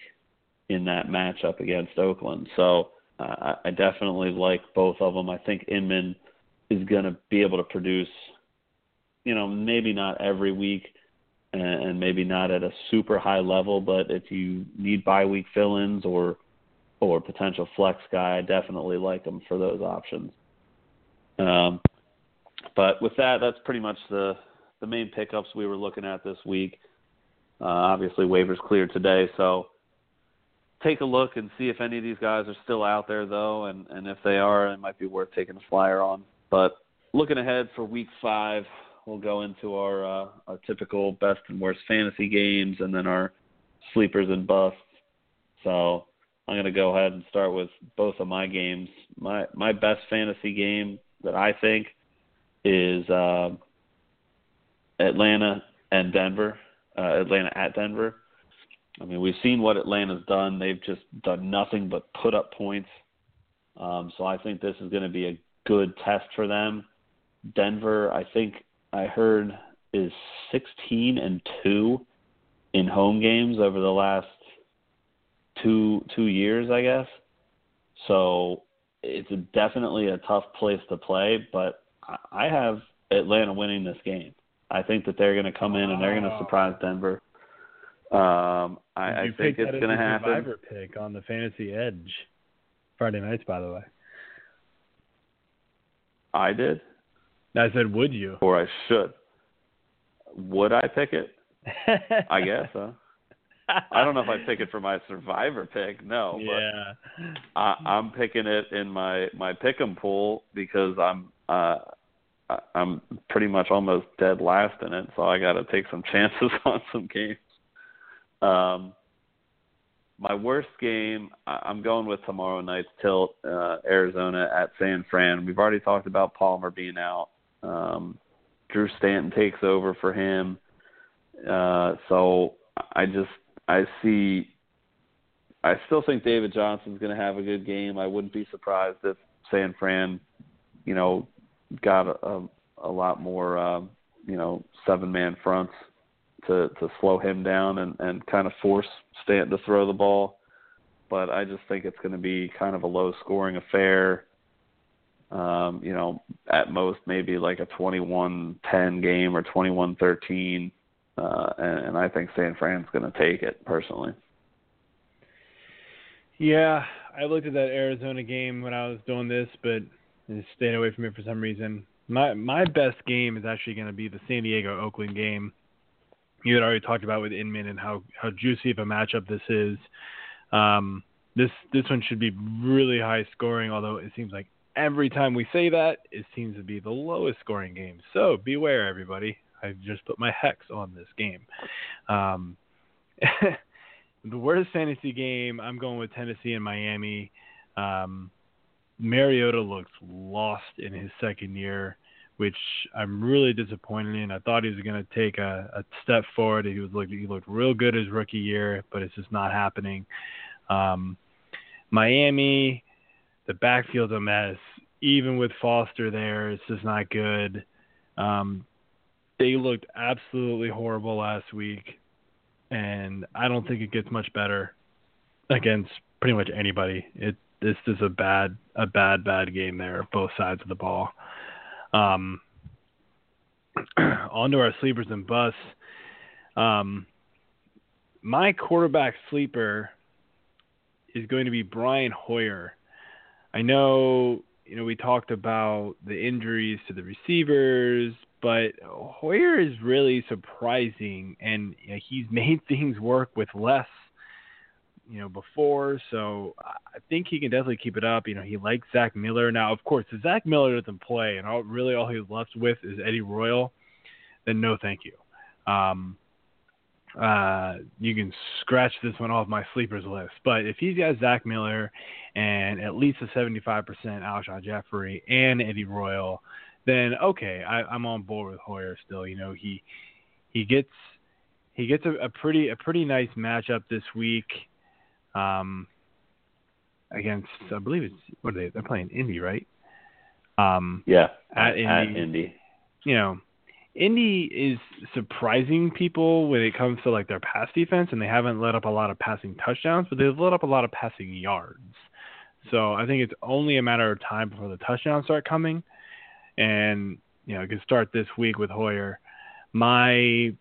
in that matchup against Oakland. So uh, I definitely like both of them. I think Inman is going to be able to produce, you know, maybe not every week and maybe not at a super high level, but if you need bye week fill-ins or or potential flex guy, I definitely like them for those options. Um, but with that, that's pretty much the the main pickups we were looking at this week. Uh, obviously, waivers cleared today, so take a look and see if any of these guys are still out there, though, and and if they are, it might be worth taking a flyer on. But looking ahead for week five, we'll go into our uh, our typical best and worst fantasy games, and then our sleepers and busts. So I'm going to go ahead and start with both of my games. My my best fantasy game that I think is uh, Atlanta and Denver. Uh, Atlanta at Denver. I mean, we've seen what Atlanta's done. They've just done nothing but put up points. Um, so I think this is going to be a good test for them. Denver, I think I heard is 16 and 2 in home games over the last two two years, I guess. So it's definitely a tough place to play, but I have Atlanta winning this game. I think that they're going to come in and they're going to surprise Denver. Um, I, I think it's going to happen. Survivor pick on the Fantasy Edge Friday nights, by the way. I did. I said, would you? Or I should. Would I pick it? I guess, huh? I don't know if I pick it for my survivor pick. No, yeah. but I, I'm picking it in my my pick'em pool because I'm uh I'm pretty much almost dead last in it, so I got to take some chances on some games. Um, my worst game, I'm going with tomorrow night's tilt, uh, Arizona at San Fran. We've already talked about Palmer being out. Um, Drew Stanton takes over for him. Uh, so I just I see. I still think David Johnson's going to have a good game. I wouldn't be surprised if San Fran, you know, got a, a, a lot more, uh, you know, seven man fronts to to slow him down and and kind of force Stanton to throw the ball. But I just think it's going to be kind of a low scoring affair. Um, you know, at most maybe like a 21-10 game or 21-13, uh, and, and I think San Fran's going to take it personally. Yeah, I looked at that Arizona game when I was doing this, but it stayed away from it for some reason. My my best game is actually going to be the San Diego Oakland game you had already talked about with Inman and how how juicy of a matchup this is. Um, this this one should be really high scoring, although it seems like every time we say that, it seems to be the lowest scoring game. So beware, everybody. I just put my hex on this game. Um, the worst fantasy game, I'm going with Tennessee and Miami. Um, Mariota looks lost in his second year which I'm really disappointed in. I thought he was going to take a, a step forward. He was looked he looked real good his rookie year, but it's just not happening. Um, Miami, the backfield's a mess. Even with Foster there, it's just not good. Um, they looked absolutely horrible last week, and I don't think it gets much better against pretty much anybody. It this is a bad a bad bad game there, both sides of the ball. Um, on to our sleepers and busts. Um, my quarterback sleeper is going to be Brian Hoyer. I know, you know, we talked about the injuries to the receivers, but Hoyer is really surprising, and you know, he's made things work with less you know, before. So I think he can definitely keep it up. You know, he likes Zach Miller. Now, of course, if Zach Miller doesn't play and all, really all he's left with is Eddie Royal, then no thank you. Um, uh, you can scratch this one off my sleepers list. But if he's got Zach Miller and at least a 75% Alshon Jeffery and Eddie Royal, then okay, I, I'm on board with Hoyer still. You know, he he gets he gets a, a pretty a pretty nice matchup this week um, against I believe it's what are they? They're playing Indy, right? Um, yeah, at Indy. At Indy. You know, Indy is surprising people when it comes to like their pass defense, and they haven't let up a lot of passing touchdowns, but they've let up a lot of passing yards. So I think it's only a matter of time before the touchdowns start coming, and you know, it can start this week with Hoyer. My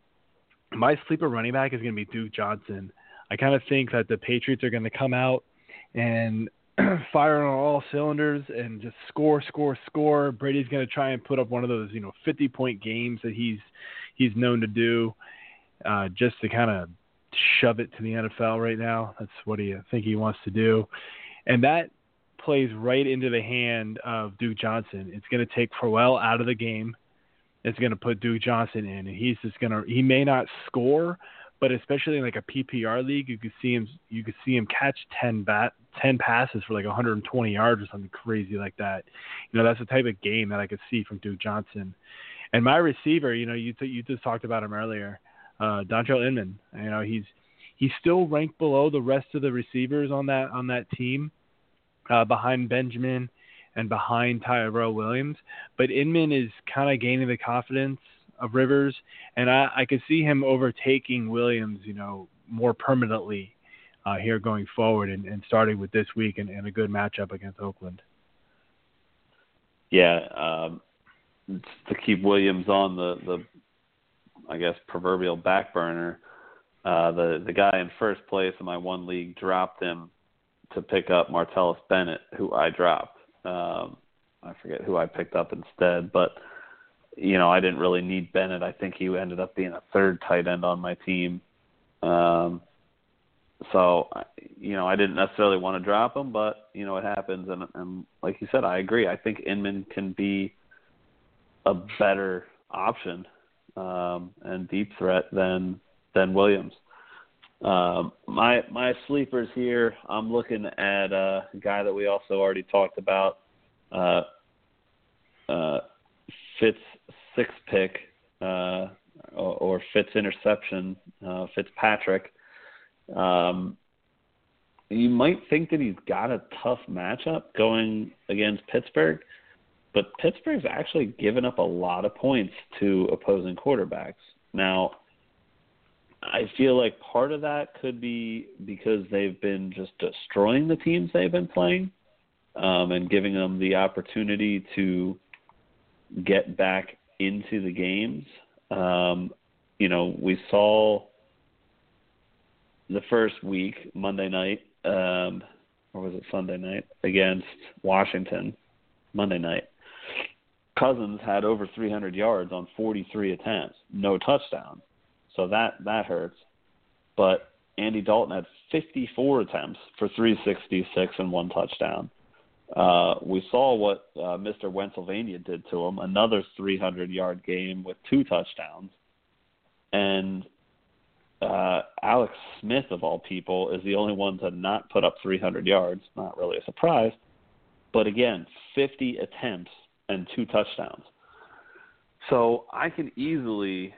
my sleeper running back is going to be Duke Johnson. I kind of think that the Patriots are going to come out and fire on all cylinders and just score, score, score. Brady's going to try and put up one of those, you know, 50 point games that he's he's known to do, uh, just to kind of shove it to the NFL right now. That's what he I think he wants to do, and that plays right into the hand of Duke Johnson. It's going to take Crowell out of the game, It's going to put Duke Johnson in, and he's just going to he may not score, but especially in like a PPR league, you could see him you could see him catch 10 bat 10 passes for like 120 yards or something crazy like that. You know, that's the type of game that I could see from Duke Johnson. And my receiver, you know, you t- you just talked about him earlier, uh, Dontrelle Inman. You know, he's he's still ranked below the rest of the receivers on that on that team, uh, behind Benjamin and behind Tyrell Williams. But Inman is kind of gaining the confidence of Rivers, and I, I could see him overtaking Williams, you know, more permanently uh, here going forward, and, and starting with this week and, and a good matchup against Oakland. Yeah, um, to keep Williams on the the, I guess proverbial back burner. Uh, the the guy in first place in my one league dropped him to pick up Martellus Bennett, who I dropped. Um, I forget who I picked up instead, but you know I didn't really need Bennett. I think he ended up being a third tight end on my team. Um, so you know I didn't necessarily want to drop him, but you know it happens, and, and like you said, I agree. I think Inman can be a better option um, and deep threat than than Williams. Um, my my sleepers here. I'm looking at a guy that we also already talked about, uh, uh, Fitz six pick uh, or, or Fitz interception, uh, Fitzpatrick. Um, you might think that he's got a tough matchup going against Pittsburgh, but Pittsburgh's actually given up a lot of points to opposing quarterbacks. Now, I feel like part of that could be because they've been just destroying the teams they've been playing um, and giving them the opportunity to get back into the games. Um, you know, we saw the first week, Monday night, um, or was it Sunday night, against Washington, Monday night. Cousins had over 300 yards on 43 attempts, no touchdowns. So that that hurts. But Andy Dalton had 54 attempts for 366 and one touchdown. Uh, we saw what uh, Mr. Pennsylvania did to him, another 300 yard game with two touchdowns. And uh, Alex Smith, of all people, is the only one to not put up 300 yards. Not really a surprise. But again, 50 attempts and two touchdowns. So I can easily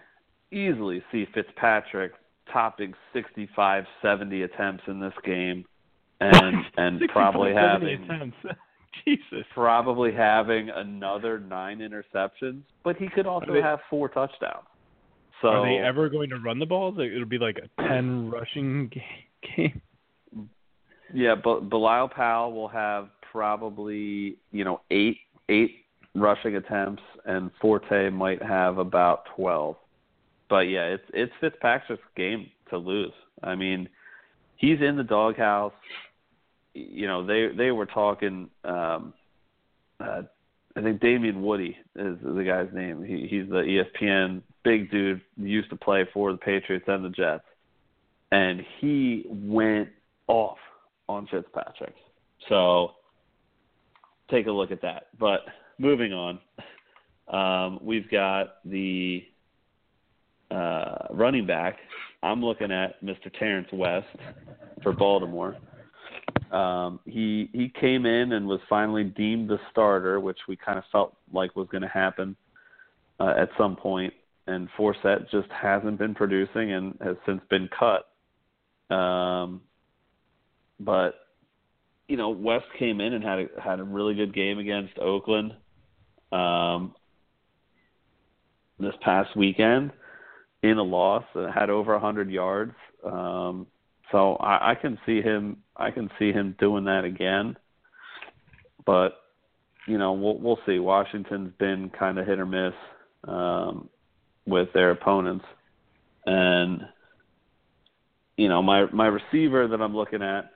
easily see Fitzpatrick topping 65, 70 attempts in this game, and and probably having Jesus. probably having another nine interceptions, but he could also they, have four touchdowns. So are they ever going to run the ball? It'll be like a ten rushing game. Yeah, but Bilal Powell will have probably you know eight eight rushing attempts, and Forte might have about twelve but yeah, it's it's Fitzpatrick's game to lose. I mean, he's in the doghouse. You know, they they were talking. Um, uh, I think Damien Woody is the guy's name. He he's the ESPN big dude. Used to play for the Patriots and the Jets, and he went off on Fitzpatrick. So take a look at that. But moving on, um, we've got the uh, running back, I'm looking at Mr. Terrance West for Baltimore. Um, he he came in and was finally deemed the starter, which we kind of felt like was going to happen uh, at some point. And Forsett just hasn't been producing and has since been cut. Um, but you know, West came in and had a, had a really good game against Oakland um, this past weekend in a loss had over a hundred yards. Um, so I, I can see him. I can see him doing that again. But you know, we'll we'll see. Washington's been kind of hit or miss um, with their opponents, and you know, my my receiver that I'm looking at,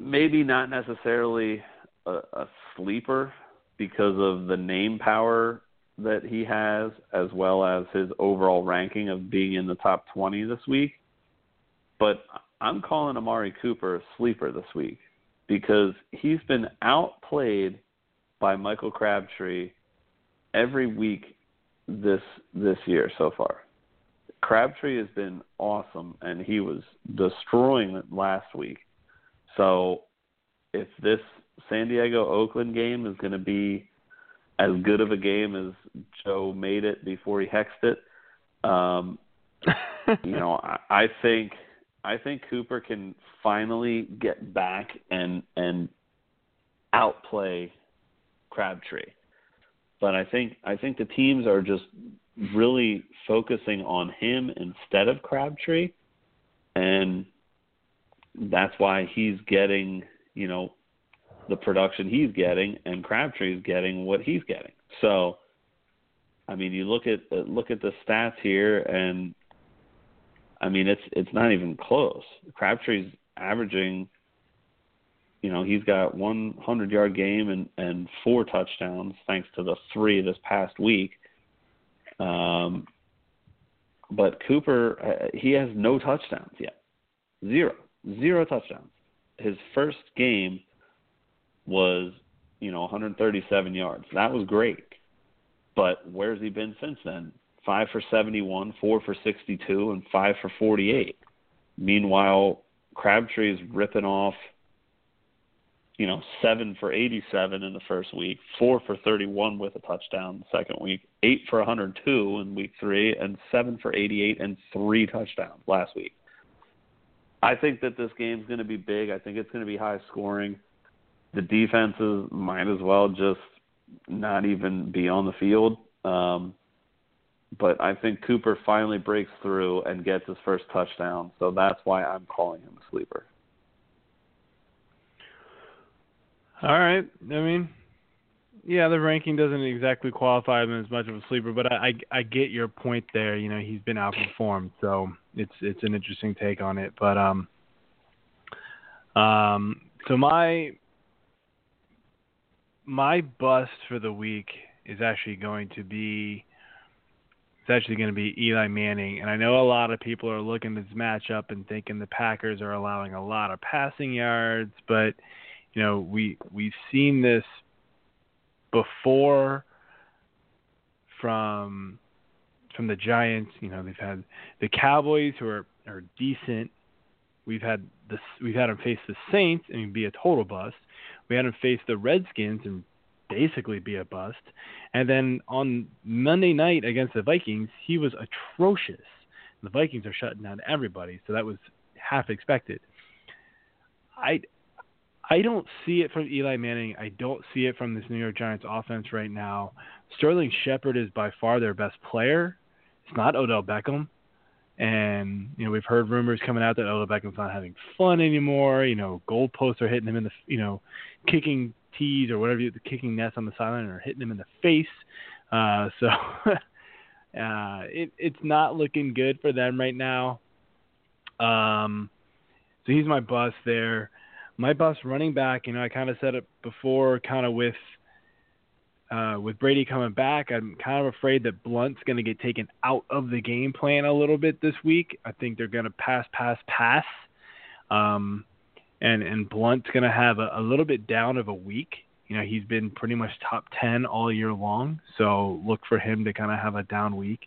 maybe not necessarily a, a sleeper because of the name power that he has, as well as his overall ranking of being in the top 20 this week. But I'm calling Amari Cooper a sleeper this week because he's been outplayed by Michael Crabtree every week this this year so far. Crabtree has been awesome, and he was destroying it last week. So, if this San Diego Oakland game is going to be as good of a game as Joe made it before he hexed it, um, you know, I, I think I think Cooper can finally get back and and outplay Crabtree. But I think I think the teams are just really focusing on him instead of Crabtree, and that's why he's getting you know the production he's getting, and Crabtree's getting what he's getting. So, I mean, you look at look at the stats here, and I mean, it's it's not even close. Crabtree's averaging, you know, he's got one hundred yard game and and four touchdowns thanks to the three this past week. Um, but Cooper, uh, he has no touchdowns yet, zero, zero touchdowns. His first game was, you know, 137 yards. That was great. But where's he been since then? Five for 71, four for 62, and five for 48. Meanwhile, Crabtree is ripping off, you know, seven for 87 in the first week, four for 31 with a touchdown the second week, eight for 102 in week three, and seven for 88 and three touchdowns last week. I think that this game's going to be big. I think it's going to be high scoring. The defenses might as well just not even be on the field. Um, but I think Cooper finally breaks through and gets his first touchdown, so that's why I'm calling him a sleeper. All right. I mean, yeah, the ranking doesn't exactly qualify him as much of a sleeper, but I, I I get your point there. You know, he's been outperformed, so it's it's an interesting take on it. But um, um, so my my bust for the week is actually going to be it's actually going to be Eli Manning. And I know a lot of people are looking at this matchup and thinking the Packers are allowing a lot of passing yards, but you know, we we've seen this before from from the Giants, you know, they've had the Cowboys who are are decent. We've had the we've had them face the Saints and be a total bust. We had them face the Redskins and basically be a bust. And then on Monday night against the Vikings, he was atrocious. The Vikings are shutting down everybody, so that was half expected. I I don't see it from Eli Manning. I don't see it from this New York Giants offense right now. Sterling Shepard is by far their best player. It's not Odell Beckham. And you know we've heard rumors coming out that Odell Beckham's not having fun anymore. You know goalposts are hitting him in the you know kicking tees or whatever, the kicking nets on the sideline or hitting him in the face. Uh, so uh, it, it's not looking good for them right now. Um, so he's my bust there. My bust running back, you know, I kind of said it before, kind of with uh, with Brady coming back, I'm kind of afraid that Blount's going to get taken out of the game plan a little bit this week. I think they're going to pass, pass, pass. Um, and and Blount's going to have a, a little bit down of a week. You know, he's been pretty much top 10 all year long, so look for him to kind of have a down week.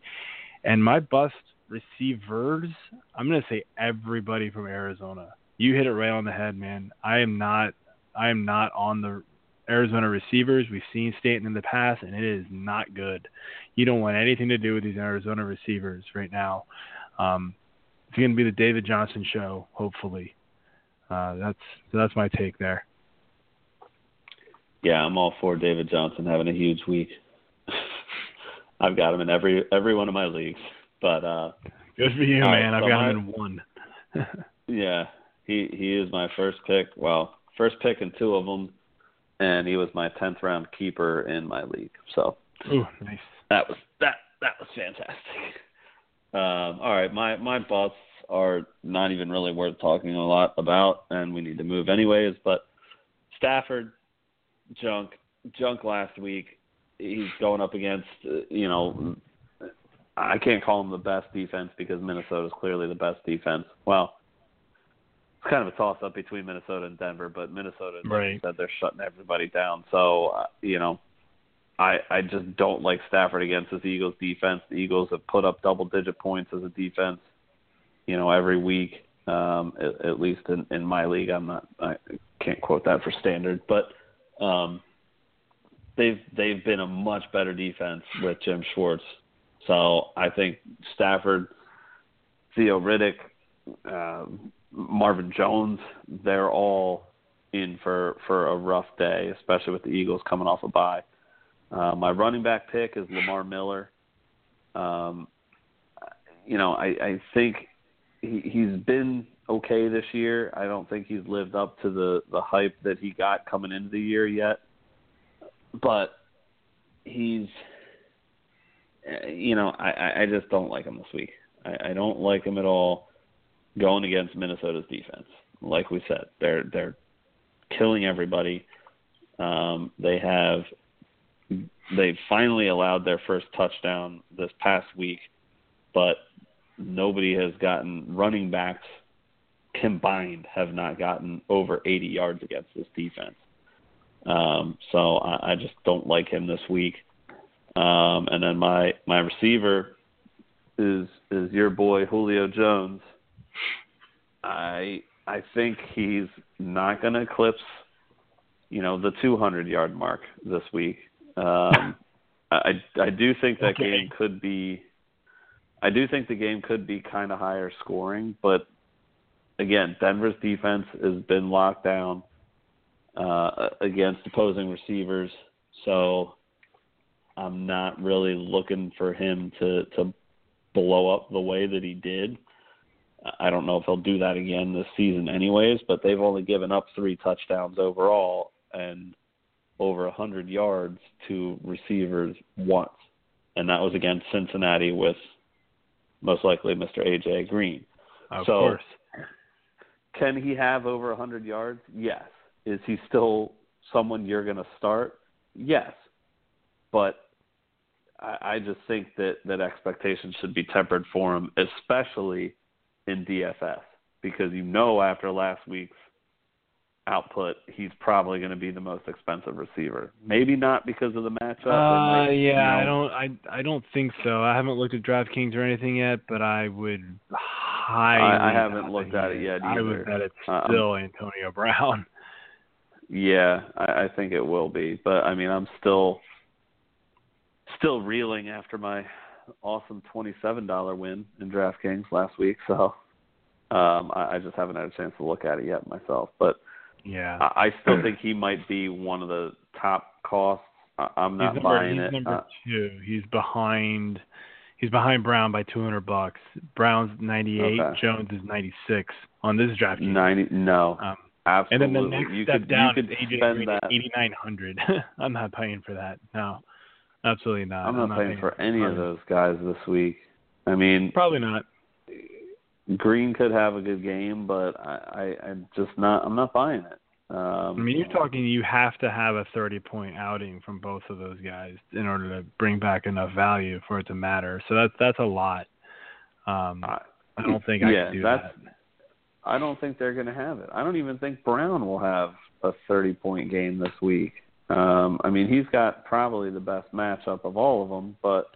And my bust receivers, I'm going to say everybody from Arizona. You hit it right on the head, man. I am not I am not on the Arizona receivers. We've seen Stanton in the past, and it is not good. You don't want anything to do with these Arizona receivers right now. Um, it's going to be the David Johnson show, hopefully. Uh, that's that's my take there. Yeah, I'm all for David Johnson having a huge week. I've got him in every every one of my leagues, but uh, good for you, man. I've got him in one. yeah, he he is my first pick. Well, first pick in two of them, and he was my tenth round keeper in my league. So, Ooh, nice. That was that that was fantastic. Um, all right, my my busts are not even really worth talking a lot about, and we need to move anyways. But Stafford, junk, junk last week. He's going up against, you know, I can't call him the best defense because Minnesota is clearly the best defense. Well, it's kind of a toss up between Minnesota and Denver, but Minnesota, right. said, they're shutting everybody down. So, uh, you know, I I just don't like Stafford against this Eagles defense. The Eagles have put up double digit points as a defense, you know, every week. Um, at, at least in, in my league, I'm not. I can't quote that for standard, but um, they've they've been a much better defense with Jim Schwartz. So I think Stafford, Theo Riddick, uh, Marvin Jones, they're all in for for a rough day, especially with the Eagles coming off a bye. Uh, my running back pick is Lamar Miller. Um, you know, I, I think he, he's been okay this year. I don't think he's lived up to the the hype that he got coming into the year yet. But he's, you know, I I just don't like him this week. I, I don't like him at all going against Minnesota's defense. Like we said, they're they're killing everybody. Um, they have they finally allowed their first touchdown this past week, but nobody has gotten running backs combined have not gotten over 80 yards against this defense. Um, so I, I just don't like him this week. Um, and then my my receiver is is your boy Julio Jones. I I think he's not going to eclipse, you know, the 200 yard mark this week. Um, I I do think that okay. game could be. I do think the game could be kind of higher scoring, but again, Denver's defense has been locked down uh, against opposing receivers, so I'm not really looking for him to to blow up the way that he did. I don't know if he'll do that again this season, anyways. But they've only given up three touchdowns overall and over a hundred yards to receivers once, and that was against Cincinnati with most likely Mr. AJ Green. Of so, course. Can he have over hundred yards? Yes. Is he still someone you're going to start? Yes. But I, I just think that that expectations should be tempered for him, especially in DFS because you know after last week's output, he's probably going to be the most expensive receiver. Maybe not because of the matchup. Uh, yeah, you know, I don't, I, I don't think so. I haven't looked at DraftKings or anything yet, but I would highly. I, I haven't looked at it yet either. I would bet it's uh, still um, Antonio Brown. Yeah, I, I think it will be, but I mean, I'm still, still reeling after my awesome twenty-seven dollar win in DraftKings last week. So um, I, I just haven't had a chance to look at it yet myself. But yeah, I, I still think he might be one of the top costs. I, I'm not he's number, buying he's it. Number uh, two. He's behind. He's behind Brown by 200 bucks. Brown's 98. Okay. Jones is 96 on this draft. Ninety? No. Um, Absolutely. and then the next you step could, down you could is AJ spend Green that. at 8900. I'm not paying for that. No, absolutely not. I'm not, not paying, for any of those guys this week. I mean, Probably not. Green could have a good game, but I, I, I'm just not. I'm not buying it. Um, I mean, you're talking you have to have a 30 point outing from both of those guys in order to bring back enough value for it to matter. So that's that's a lot. Um, I, I don't think I yeah, can do that's. that. I don't think they're going to have it. I don't even think Brown will have a 30 point game this week. Um, I mean, he's got probably the best matchup of all of them, but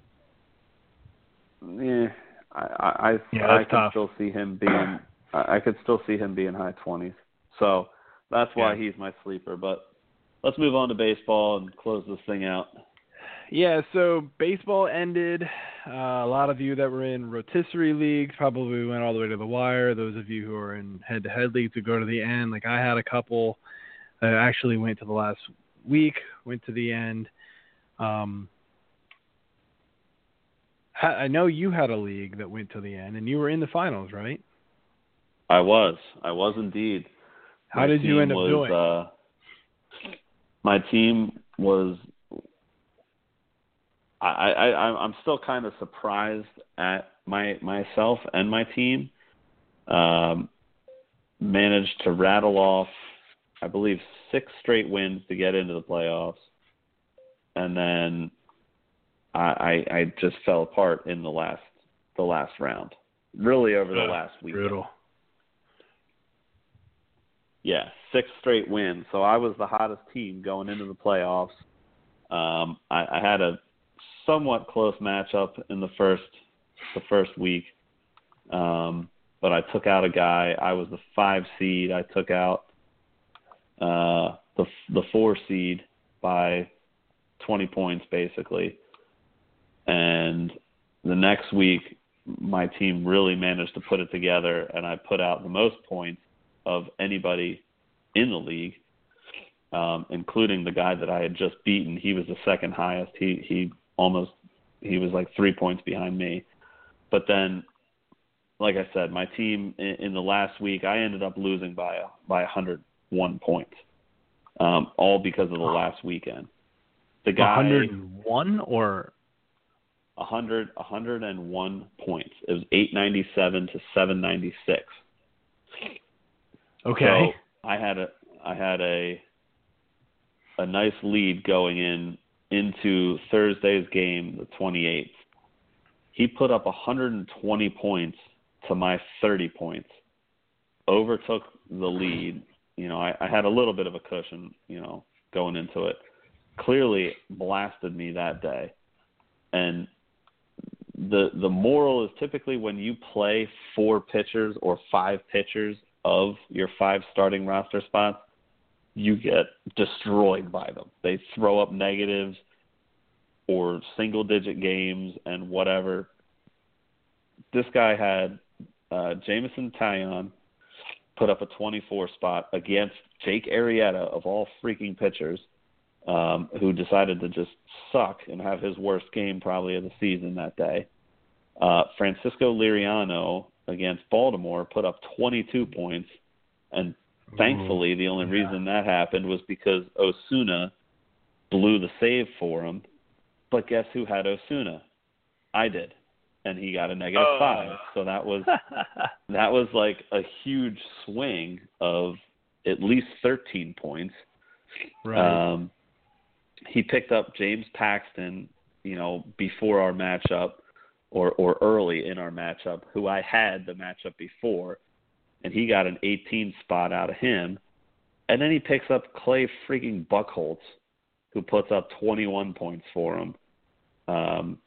yeah, I I, Yeah, I could tough. still see him being I I could still see him being high 20s. So that's why Yeah. he's my sleeper. But let's move on to baseball and close this thing out. Yeah, so baseball ended. Uh, a lot of you that were in rotisserie leagues probably went all the way to the wire. Those of you who are in head-to-head leagues to go to the end, like I had a couple that actually went to the last week, went to the end. Um, I know you had a league that went to the end, and you were in the finals, right? I was. I was indeed. How My did you end up was, doing? Uh, my team was. I, I, I I'm still kind of surprised at my myself and my team. Um, managed to rattle off, I believe, six straight wins to get into the playoffs, and then I, I, I just fell apart in the last the last round. Really, over the Ugh, last week. Brutal. Yeah, six straight wins. So I was the hottest team going into the playoffs. Um, I, I had a somewhat close matchup in the first the first week, um, but I took out a guy. I was the five seed. I took out uh, the the four seed by 20 points basically, and the next week my team really managed to put it together, and I put out the most points of anybody in the league, um, including the guy that I had just beaten. He was the second highest. He he almost he was like three points behind me. But then, like I said, my team in, in the last week, I ended up losing by a, by 101 points, um, all because of the last weekend. The guy 101 or 100 101 points. It was 897 to 796. Okay. So I had a I had a a nice lead going in into Thursday's game, the 28th. He put up 120 points to my 30 points. Overtook the lead. You know, I, I had a little bit of a cushion, you know, going into it. Clearly blasted me that day. And the the moral is typically when you play four pitchers or five pitchers of your five starting roster spots, you get destroyed by them. They throw up negatives or single digit games and whatever. This guy had uh, Jameson Taillon put up a 24 spot against Jake Arrieta of all freaking pitchers, um, who decided to just suck and have his worst game probably of the season that day. Uh, Francisco Liriano against Baltimore put up 22 points, and thankfully, the only yeah. reason that happened was because Osuna blew the save for him. But guess who had Osuna? I did, and he got a negative Oh. five. So that was that was like a huge swing of at least 13 points. right. Um, he picked up James Paxton, you know, before our matchup or or early in our matchup, who I had the matchup before, and he got an 18 spot out of him. And then he picks up Clay freaking Buchholz, who puts up 21 points for him. Um,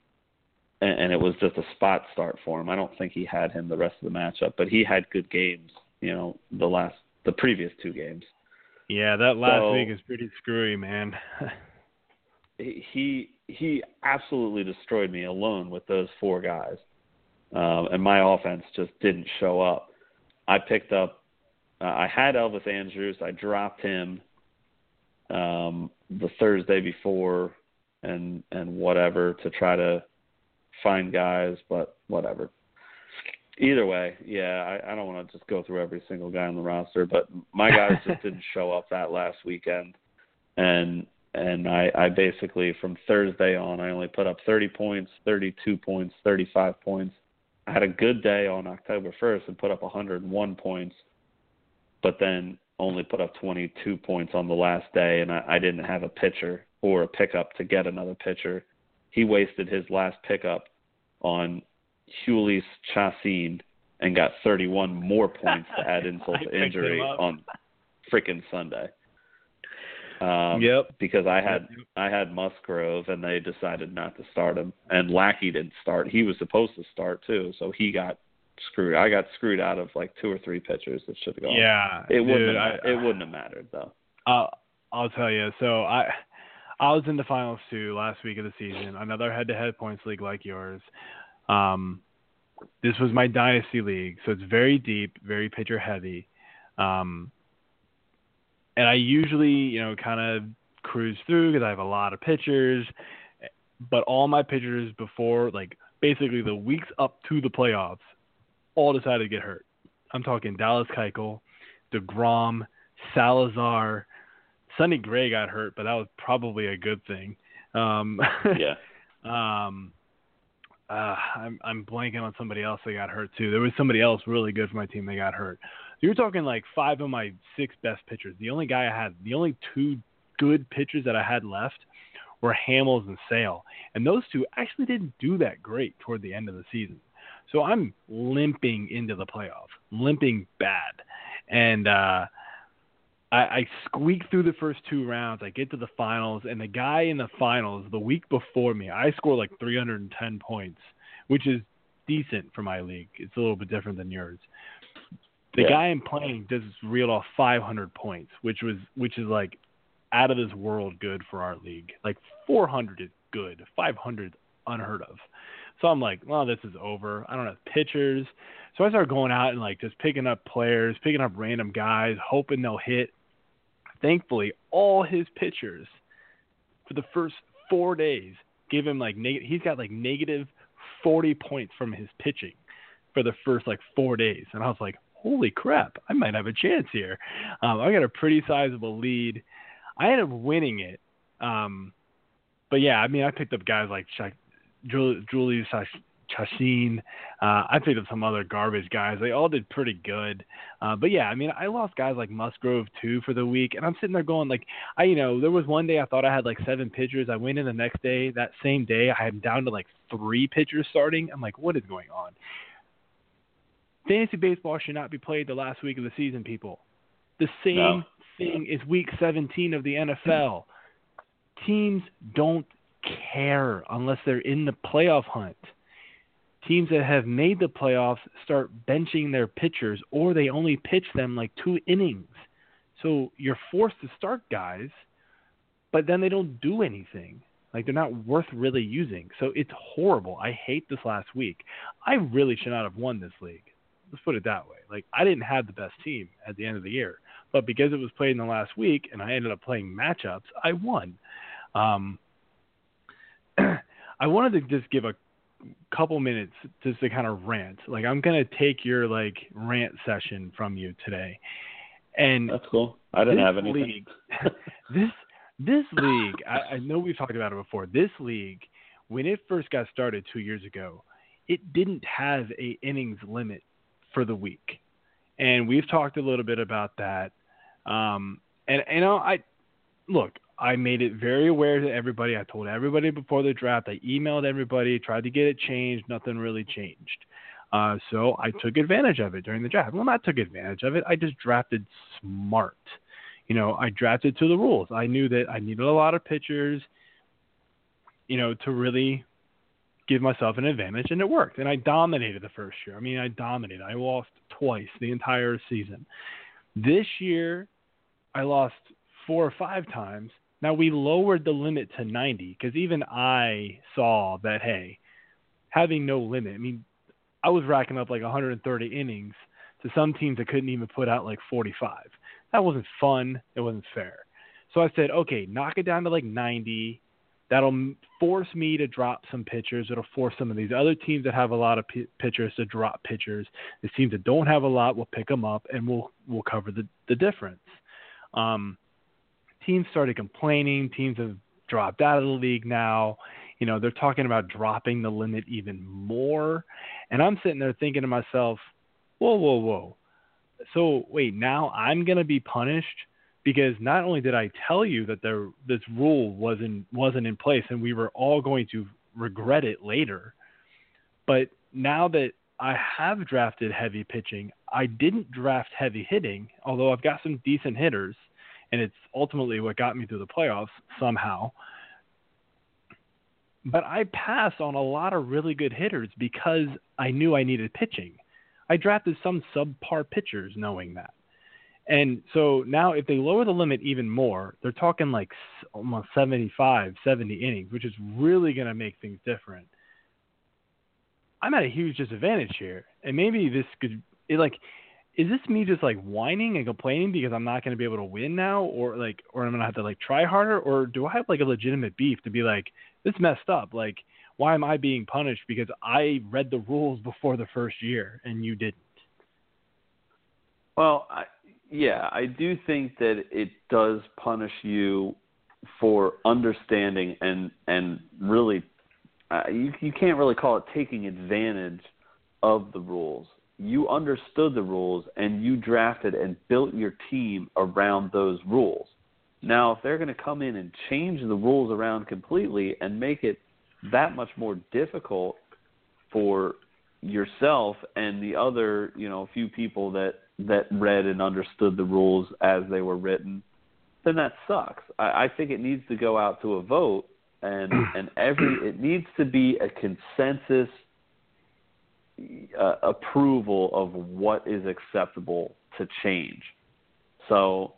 and, and it was just a spot start for him. I don't think he had him the rest of the matchup, but he had good games. You know, the last the previous two games. yeah, that last so- week is pretty screwy, man. he he absolutely destroyed me alone with those four guys, um, and my offense just didn't show up. I picked up. Uh, I had Elvis Andrus. I dropped him um, the Thursday before, and and whatever to try to find guys, but whatever. Either way, yeah, I, I don't want to just go through every single guy on the roster, but my guys just didn't show up that last weekend, and and I, I basically from Thursday on I only put up 30 points, 32 points, 35 points. I had a good day on October 1st and put up 101 points, but then only put up 22 points on the last day, and I, I didn't have a pitcher or a pickup to get another pitcher. He wasted his last pickup on Jhoulys Chacin and got 31 more points to add insult to injury on freaking Sunday. Um, Yep. Because I had Yep. I had Musgrove and they decided not to start him, and Lackey didn't start. He was supposed to start too, so he got screwed. I got screwed out of like two or three pitchers that should have gone. yeah, it wouldn't dude, have, I, it wouldn't have mattered though. I'll, I'll tell you. So I I was in the finals too last week of the season. Another head-to-head points league like yours. Um, this was my dynasty league, so it's very deep, very pitcher heavy. Um, and I usually, you know, kind of cruise through because I have a lot of pitchers. But all my pitchers before, like basically the weeks up to the playoffs, all decided to get hurt. I'm talking Dallas Keuchel, Degrom, Salazar. Sonny Gray got hurt, but that was probably a good thing. Um, Yeah. um, uh, I'm I'm blanking on somebody else that got hurt too. There was somebody else really good for my team that got hurt. You're talking like five of my six best pitchers. The only guy I had, the only two good pitchers that I had left were Hamels and Sale, and those two actually didn't do that great toward the end of the season. So I'm limping into the playoffs, limping bad, and uh, I, I squeak through the first two rounds. I get to the finals, and the guy in the finals the week before me, I score like 310 points, which is decent for my league. It's a little bit different than yours. The Yeah. guy I'm playing just reeled off 500 points, which was which is like out of this world good for our league. Like 400 is good, 500 unheard of. So I'm like, well, this is over. I don't have pitchers. So I started going out and like just picking up players, picking up random guys, hoping they'll hit. Thankfully, all his pitchers for the first four days gave him like neg- he's got like negative 40 points from his pitching for the first like four days, and I was like, holy crap, I might have a chance here. Um, I got a pretty sizable lead. I ended up winning it. Um, but yeah, I mean, I picked up guys like Sha- Jul- Julius Chash- Chacin. Uh, I picked up some other garbage guys. They all did pretty good. Uh, but yeah, I mean, I lost guys like Musgrove too for the week, and I'm sitting there going like, I you know, there was one day I thought I had like seven pitchers. I went in the next day. That same day, I am down to like three pitchers starting. I'm like, what is going on? Fantasy baseball should not be played the last week of the season, people. The same No. thing is week 17 of the NFL. Teams don't care unless they're in the playoff hunt. Teams that have made the playoffs start benching their pitchers or they only pitch them like two innings. So you're forced to start guys, but then they don't do anything. Like they're not worth really using. So it's horrible. I hate this last week. I really should not have won this league. Let's put it that way. Like I didn't have the best team at the end of the year, but because it was played in the last week and I ended up playing matchups, I won. Um, I wanted to just give a couple minutes just to kind of rant. Like I'm gonna take your like rant session from you today, and That's cool. I didn't have anything. League, this this league, I, I know we've talked about it before. This league, when it first got started two years ago, it didn't have a innings limit for the week, and we've talked a little bit about that. Um, and you know, I look, I made it very aware to everybody. I told everybody before the draft. I emailed everybody, tried to get it changed. Nothing really changed. Uh, so I took advantage of it during the draft. Well, not took advantage of it. I just drafted smart. You know, I drafted to the rules. I knew that I needed a lot of pitchers, you know, to really give myself an advantage, and it worked. And I dominated the first year. I mean, I dominated. I lost twice the entire season. This year, I lost four or five times. Now we lowered the limit to 90 because even I saw that hey, having no limit. I mean, I was racking up like 130 innings to some teams that couldn't even put out like 45. That wasn't fun. It wasn't fair. So I said, okay, knock it down to like 90. That'll force me to drop some pitchers. It'll force some of these other teams that have a lot of p- pitchers to drop pitchers. The teams that don't have a lot will pick them up, and we'll we'll cover the the difference. Um, teams started complaining. Teams have dropped out of the league now. You know, they're talking about dropping the limit even more. And I'm sitting there thinking to myself, whoa, whoa, whoa. So wait, now I'm going to be punished because not only did I tell you that there this rule wasn't wasn't in place and we were all going to regret it later, but now that I have drafted heavy pitching, I didn't draft heavy hitting, although I've got some decent hitters and it's ultimately what got me through the playoffs somehow. But I passed on a lot of really good hitters because I knew I needed pitching. I drafted some subpar pitchers knowing that. And so now if they lower the limit even more, they're talking like almost 75, 70 innings, which is really going to make things different. I'm at a huge disadvantage here. And maybe this could it like is this me just like whining and complaining because I'm not going to be able to win now, or like, or I'm going to have to like try harder, or do I have like a legitimate beef to be like, this messed up? Like, why am I being punished because I read the rules before the first year and you didn't? Well, I, yeah, I do think that it does punish you for understanding and and really, uh, you you can't really call it taking advantage of the rules. You understood the rules and you drafted and built your team around those rules. Now, if they're going to come in and change the rules around completely and make it that much more difficult for yourself and the other, you know, few people that that read and understood the rules as they were written, then that sucks. I, I think it needs to go out to a vote, and and every it needs to be a consensus uh, approval of what is acceptable to change. So,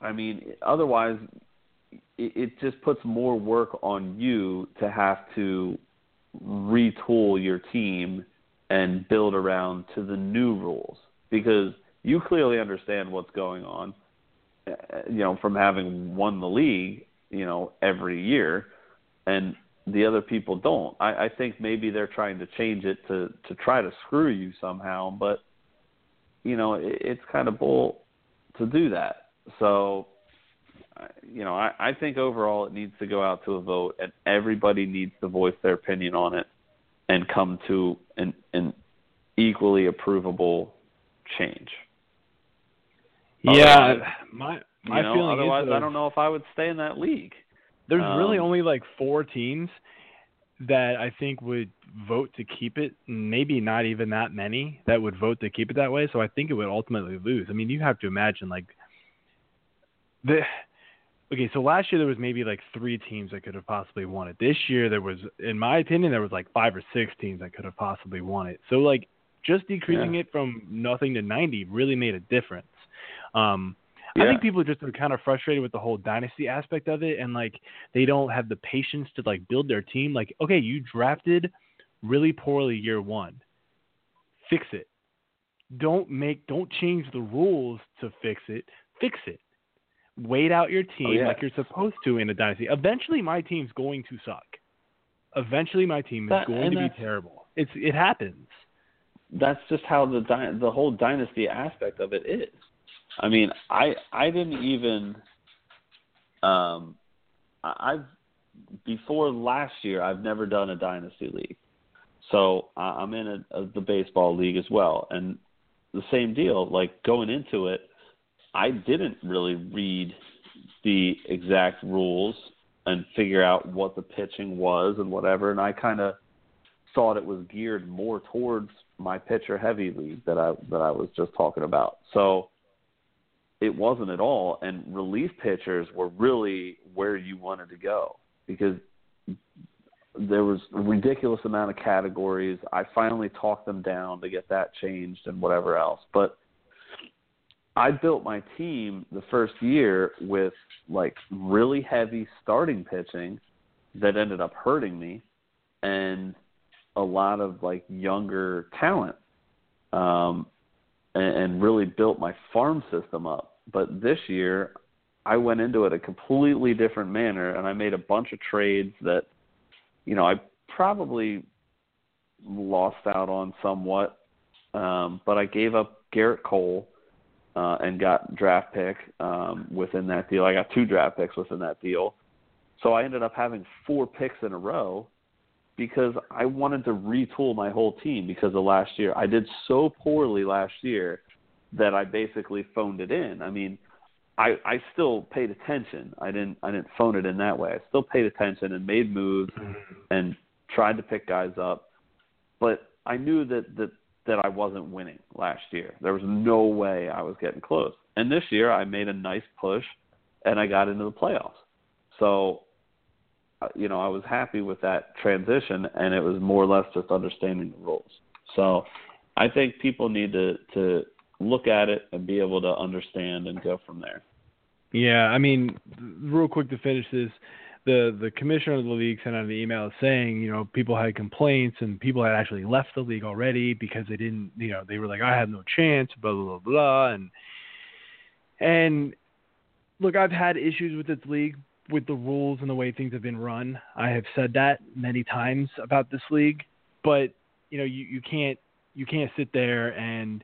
I mean, otherwise, it, it just puts more work on you to have to retool your team and build around to the new rules because you clearly understand what's going on uh, you know from having won the league you know every year and the other people don't. I i think maybe they're trying to change it to to try to screw you somehow but you know it, it's kind of bull to do that. So you know, I, I think overall it needs to go out to a vote, and everybody needs to voice their opinion on it and come to an, an equally approvable change. Yeah, otherwise, my my you know, feeling otherwise is I don't know if I would stay in that league. There's um, really only like four teams that I think would vote to keep it. Maybe not even that many that would vote to keep it that way. So I think it would ultimately lose. I mean, you have to imagine like the okay, so last year there was maybe like three teams that could have possibly won it. This year there was, in my opinion, there was like five or six teams that could have possibly won it. So like just decreasing yeah. it from nothing to 90 really made a difference. Um, yeah. I think people just are kind of frustrated with the whole dynasty aspect of it, and like they don't have the patience to like build their team. Like, okay, you drafted really poorly year one, fix it. Don't make, don't change the rules to fix it. Fix it wait out your team oh, yeah. like you're supposed to in a dynasty. Eventually, my team's going to suck. Eventually, my team is that, going to be terrible. It's it happens. That's just how the dy- the whole dynasty aspect of it is. I mean, I I didn't even um I've before last year I've never done a dynasty league. So I'm in a, a, the baseball league as well, and the same deal. Like going into it, I didn't really read the exact rules and figure out what the pitching was and whatever, and I kind of thought it was geared more towards my pitcher heavy league that I that I was just talking about. So it wasn't at all, and relief pitchers were really where you wanted to go because there was a ridiculous amount of categories. I finally talked them down to get that changed and whatever else, but I built my team the first year with like really heavy starting pitching that ended up hurting me and a lot of like younger talent um and, and really built my farm system up but this year I went into it a completely different manner and I made a bunch of trades that you know I probably lost out on somewhat um but I gave up Gerrit Cole uh, and got draft pick um, within that deal. I got two draft picks within that deal. So I ended up having four picks in a row because I wanted to retool my whole team because of last year. I did so poorly last year that I basically phoned it in. I mean, I I still paid attention. I didn't I didn't phone it in that way. I still paid attention and made moves Mm-hmm. and tried to pick guys up. But I knew that that that I wasn't winning last year. There was no way I was getting close. And this year I made a nice push and I got into the playoffs. So you know, I was happy with that transition and it was more or less just understanding the rules. So I think people need to to look at it and be able to understand and go from there. Yeah, I mean, real quick to finish this, the the commissioner of the league sent out an email saying, you know, people had complaints and people had actually left the league already because they didn't, you know, they were like, I have no chance, blah blah blah blah, and and look, I've had issues with this league with the rules and the way things have been run. I have said that many times about this league, but you know, you you can't you can't sit there and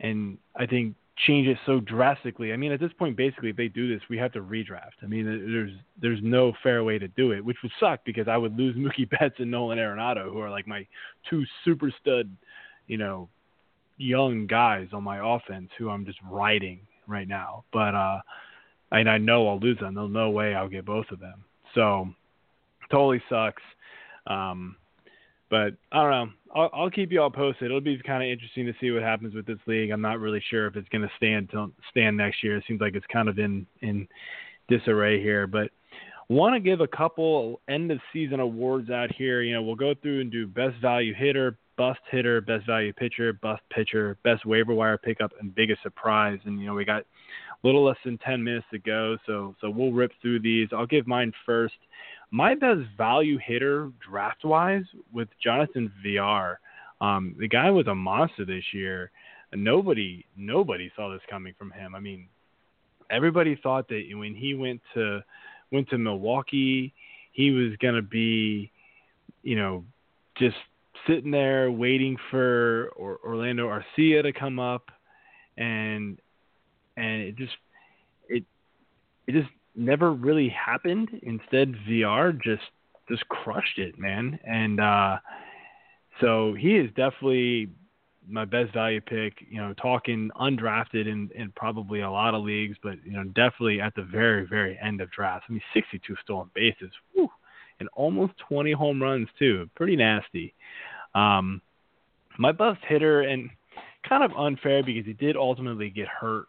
and I think change it so drastically. I mean, at this point, basically, if they do this, we have to redraft. I mean, there's there's no fair way to do it, which would suck because I would lose Mookie Betts and Nolan Arenado, who are like my two super stud, you know, young guys on my offense who I'm just riding right now. But uh, and I know I'll lose them. There's no way I'll get both of them. So totally sucks. Um, but I don't know. I'll, I'll keep you all posted. It'll be kind of interesting to see what happens with this league. I'm not really sure if it's going to stand till, stand next year. It seems like it's kind of in in disarray here, but want to give a couple end of season awards out here. You know, we'll go through and do best value hitter, bust hitter, best value pitcher, bust pitcher, best waiver wire pickup, and biggest surprise. And you know, we got little less than 10 minutes to go, so so we'll rip through these. I'll give mine first. My best value hitter draft wise with Jonathan Villar. Um, the guy was a monster this year. Nobody nobody saw this coming from him. I mean, everybody thought that when he went to went to Milwaukee, he was gonna be, you know, just sitting there waiting for Orlando Arcia to come up, and and it just it it just never really happened. Instead, VR just just crushed it, man. And uh, so he is definitely my best value pick. You know, talking undrafted in, in probably a lot of leagues, but you know, definitely at the very very end of drafts. I mean, 62 stolen bases, whew, and almost 20 home runs too. Pretty nasty. Um, my best hitter, and kind of unfair because he did ultimately get hurt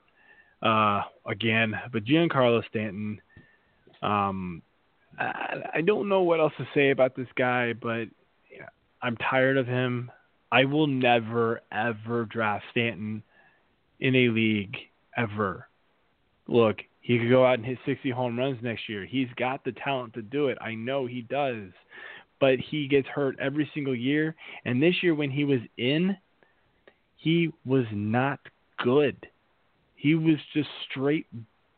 uh, again. But Giancarlo Stanton, um, I, I don't know what else to say about this guy, but I'm tired of him. I will never ever draft Stanton in a league ever. Look, he could go out and hit 60 home runs next year. He's got the talent to do it. I know he does. But he gets hurt every single year. And this year, when he was in, he was not good. He was just straight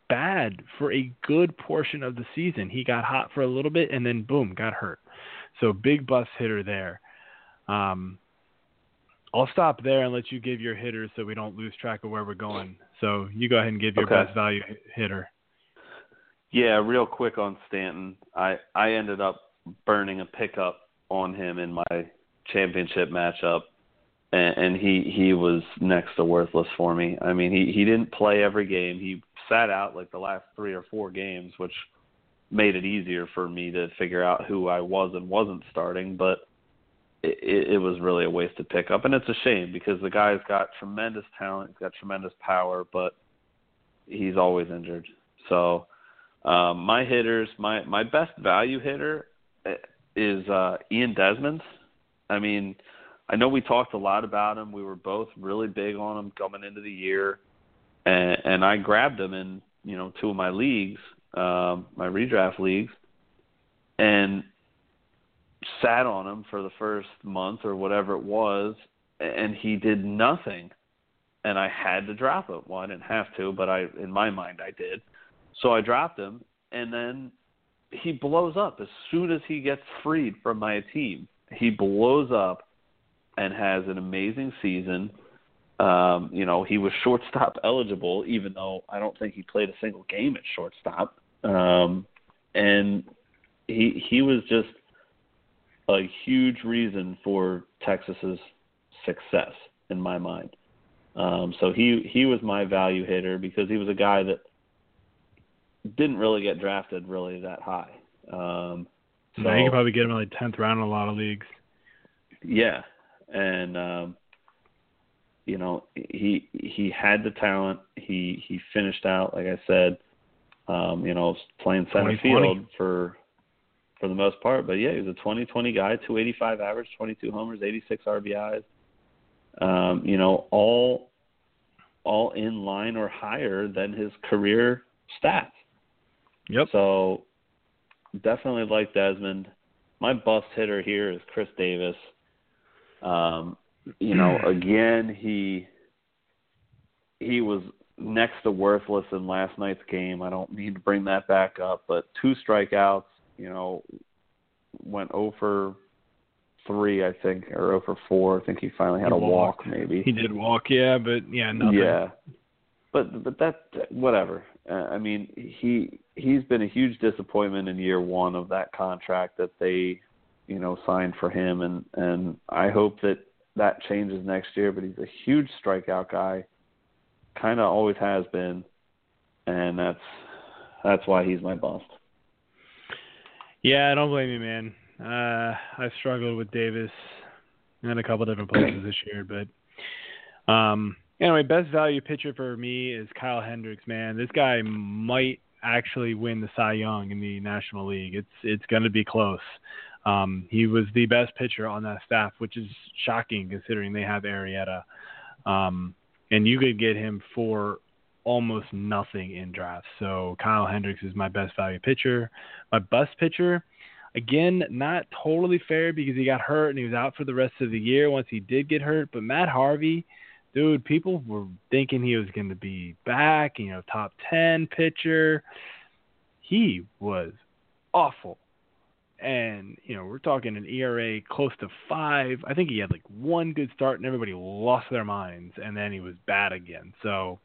bad for a good portion of the season. He got hot for a little bit and then boom, got hurt. So big bus hitter there. Um, I'll stop there and let you give your hitters so we don't lose track of where we're going. So you go ahead and give your okay. best value hitter. Yeah, real quick on Stanton. I I ended up burning a pickup on him in my championship matchup and, and he he was next to worthless for me. I mean, he he didn't play every game. He sat out like the last three or four games, which made it easier for me to figure out who I was and wasn't starting. But it, it was really a wasted pickup, and it's a shame because the guy's got tremendous talent, he's got tremendous power, but he's always injured. So um, my hitters, my my best value hitter eh, is uh, Ian Desmond. I mean, I know we talked a lot about him. We were both really big on him coming into the year, and, and I grabbed him in you know two of my leagues, um, my redraft leagues, and sat on him for the first month or whatever it was, and he did nothing, and I had to drop him. Well, I didn't have to, but I in my mind I did. So I dropped him, and then he blows up as soon as he gets freed from my team. He blows up and has an amazing season. Um, you know, he was shortstop eligible, even though I don't think he played a single game at shortstop. Um, and he he was just a huge reason for Texas's success in my mind. Um, so he he was my value hitter because he was a guy that didn't really get drafted really that high. Um, so, no, you could probably get him in like tenth round in a lot of leagues. Yeah, and um, you know he he had the talent. He he finished out like I said, um, you know, playing center field for for the most part. But yeah, he was a 2020 guy, 285 average, 22 homers, 86 RBIs. Um, you know, all all in line or higher than his career stats. Yep. So definitely like Desmond. My bust hitter here is Chris Davis. Um, you know, again, he he was next to worthless in last night's game. I don't need to bring that back up, but two strikeouts, you know, went over three, I think, or over four. I think he finally had he a walked. walk, maybe. He did walk, yeah, but yeah, nothing. Yeah, but but that whatever. Uh, I mean, he he's been a huge disappointment in year one of that contract that they you know, signed for him, and and I hope that that changes next year. But he's a huge strikeout guy, kind of always has been, and that's that's why he's my bust. Yeah, don't blame me, man. Uh, I struggled with Davis. in a couple different places this year. But um, anyway, best value pitcher for me is Kyle Hendricks. Man, this guy might actually win the Cy Young in the National League. It's it's going to be close. Um, he was the best pitcher on that staff, which is shocking considering they have Arrieta. Um, and you could get him for almost nothing in drafts. So Kyle Hendricks is my best value pitcher. My bust pitcher, again, not totally fair because he got hurt and he was out for the rest of the year once he did get hurt. But Matt Harvey, dude, people were thinking he was going to be back, you know, top 10 pitcher. He was awful. And, you know, we're talking an ERA close to five. I think he had like one good start and everybody lost their minds. And then he was bad again. So,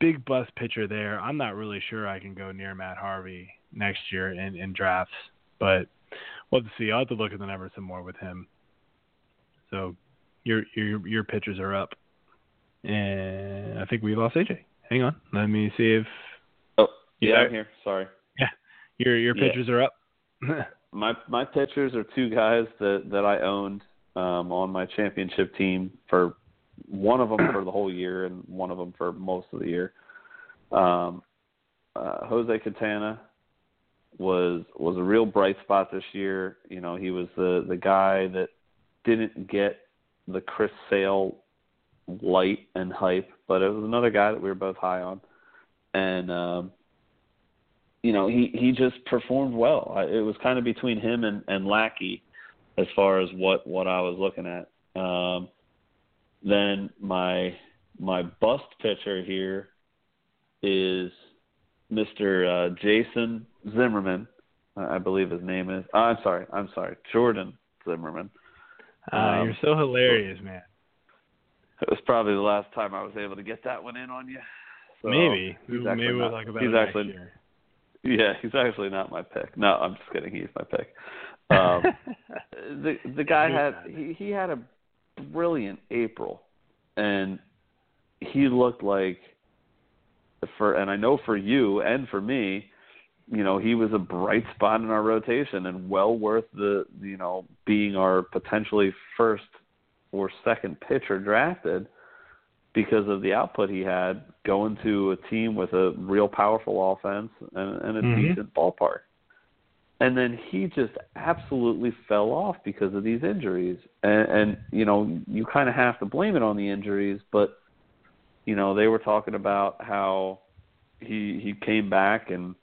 big bust pitcher there. I'm not really sure I can go near Matt Harvey next year in, in drafts. But we'll have to see. I'll have to look at the numbers some more with him. So, your your your pitchers are up. And I think we lost AJ. Hang on. Let me see if. Oh, yeah, I'm here. Sorry. Yeah, your your pitchers yeah. are up. my my pitchers are two guys that that I owned um, on my championship team for one of them for the whole year and one of them for most of the year. Um, uh, Jose Quintana was was a real bright spot this year. You know, he was the the guy that didn't get the Chris Sale light and hype, but it was another guy that we were both high on, and um, you know he he just performed well. I, it was kind of between him and and Lackey as far as what what I was looking at. Um, then my my bust pitcher here is Mr. Uh, Jason Zimmerman, I believe his name is. Oh, I'm sorry, I'm sorry, Jordan Zimmermann. Uh, um, you're so hilarious, man. It was probably the last time I was able to get that one in on you. So maybe, maybe we'll not, talk about he's it actually, year. Yeah, he's actually not my pick. No, I'm just kidding. He's my pick. Um, the the guy had he, he had a brilliant April, and he looked like for and I know for you and for me, you know, he was a bright spot in our rotation and well worth the you know being our potentially first or second pitcher drafted because of the output he had going to a team with a real powerful offense and, and a mm-hmm. decent ballpark. And then he just absolutely fell off because of these injuries. And, and you know, you kind of have to blame it on the injuries, but you know, they were talking about how he he came back and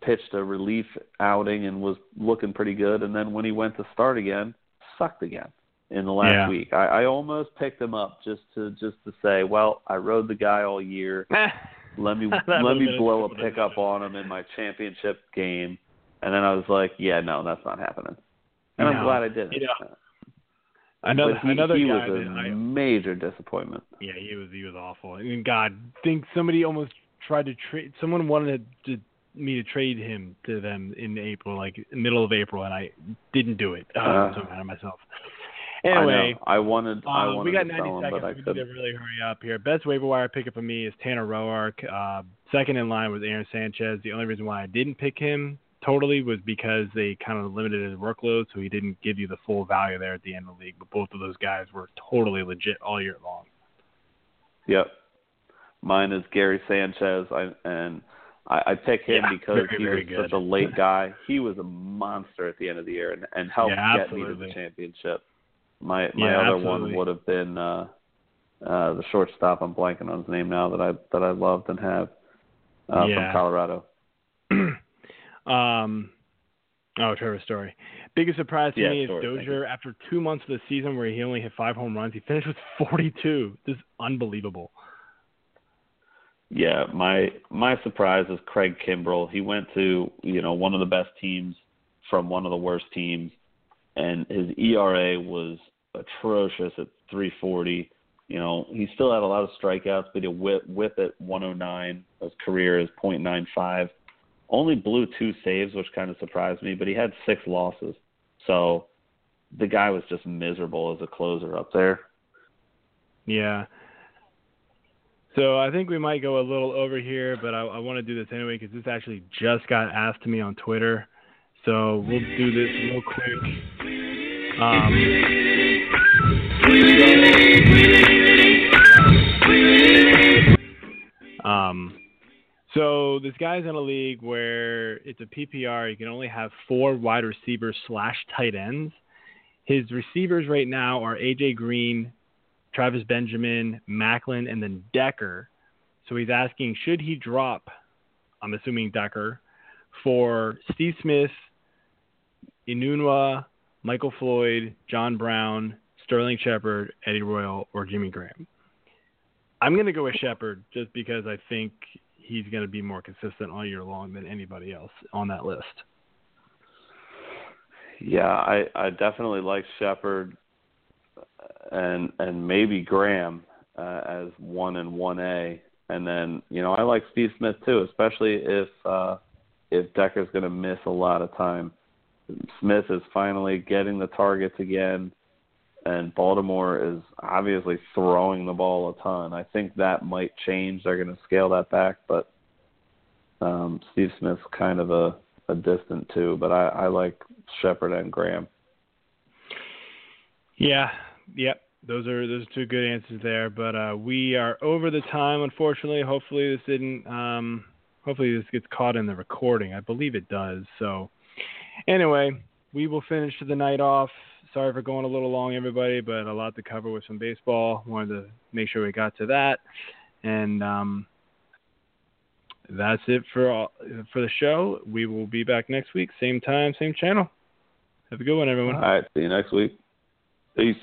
pitched a relief outing and was looking pretty good and then when he went to start again, sucked again in the last yeah. week. I, I almost picked him up just to just to say, well, I rode the guy all year. let me let me blow a pickup on him in my championship game, and then I was like, yeah, no, that's not happening. And no. I'm glad I didn't. You know, uh, another he, another he guy was a I, major disappointment. Yeah, he was he was awful. I mean, God, think somebody almost tried to trade. Someone wanted to, me to trade him to them in April, like middle of April, and I didn't do it. Oh, I'm uh, so mad at myself. Anyway, I, I wanted. I um, wanted we got to 90 sell him, seconds. but I we to really hurry up here. Best waiver wire pickup for me is Tanner Roark. Uh, second in line was Aaron Sanchez. The only reason why I didn't pick him totally was because they kind of limited his workload, so he didn't give you the full value there at the end of the league. But both of those guys were totally legit all year long. Yep. Mine is Gary Sanchez, I, and I, I pick him Yeah, because very, he was good. such a late guy. He was a monster at the end of the year and, and helped Yeah, get me to the championship. My my Yeah, other absolutely. one would have been uh uh the shortstop. I'm blanking on his name now that I that I loved and have uh, Yeah. from Colorado. um, oh, Trevor Story. Biggest surprise to Yeah, me is Story, Dozier. After two months of the season where he only hit five home runs, he finished with 42. This is unbelievable. Yeah, my my surprise is Craig Kimbrel. He went to you know one of the best teams from one of the worst teams, and his ERA was atrocious at 340. You know he still had a lot of strikeouts, but he whip whip at 109. His career is .95. Only blew two saves, which kind of surprised me, but he had six losses. So the guy was just miserable as a closer up there. Yeah. So I think we might go a little over here, but I, I want to do this anyway because this actually just got asked to me on Twitter. So we'll do this real quick. Um, Um, so this guy's in a league where it's a PPR. You can only have four wide receivers slash tight ends. His receivers right now are AJ Green, Travis Benjamin, Maclin, and then Decker. So he's asking, should he drop? I'm assuming Decker for Steve Smith, Enunwa, Michael Floyd, John Brown, Sterling Shepard, Eddie Royal, or Jimmy Graham. I'm going to go with Shepard just because I think he's going to be more consistent all year long than anybody else on that list. Yeah, I I definitely like Shepard and and maybe Graham uh, as one and one A, and then you know I like Steve Smith too, especially if uh, if Decker's going to miss a lot of time. Smith is finally getting the targets again and Baltimore is obviously throwing the ball a ton. I think that might change. They're going to scale that back, but um, Steve Smith's kind of a, a distant too. But I, I like Shepard and Graham. Yeah, yep. Those are those are two good answers there. But uh, we are over the time, unfortunately. Hopefully this didn't. Um, hopefully this gets caught in the recording. I believe it does. So anyway, we will finish the night off sorry for going a little long, everybody, but a lot to cover with some baseball. Wanted to make sure we got to that, and um, that's it for all, for the show. We will be back next week, same time, same channel. Have a good one, everyone. All right, see you next week. Peace.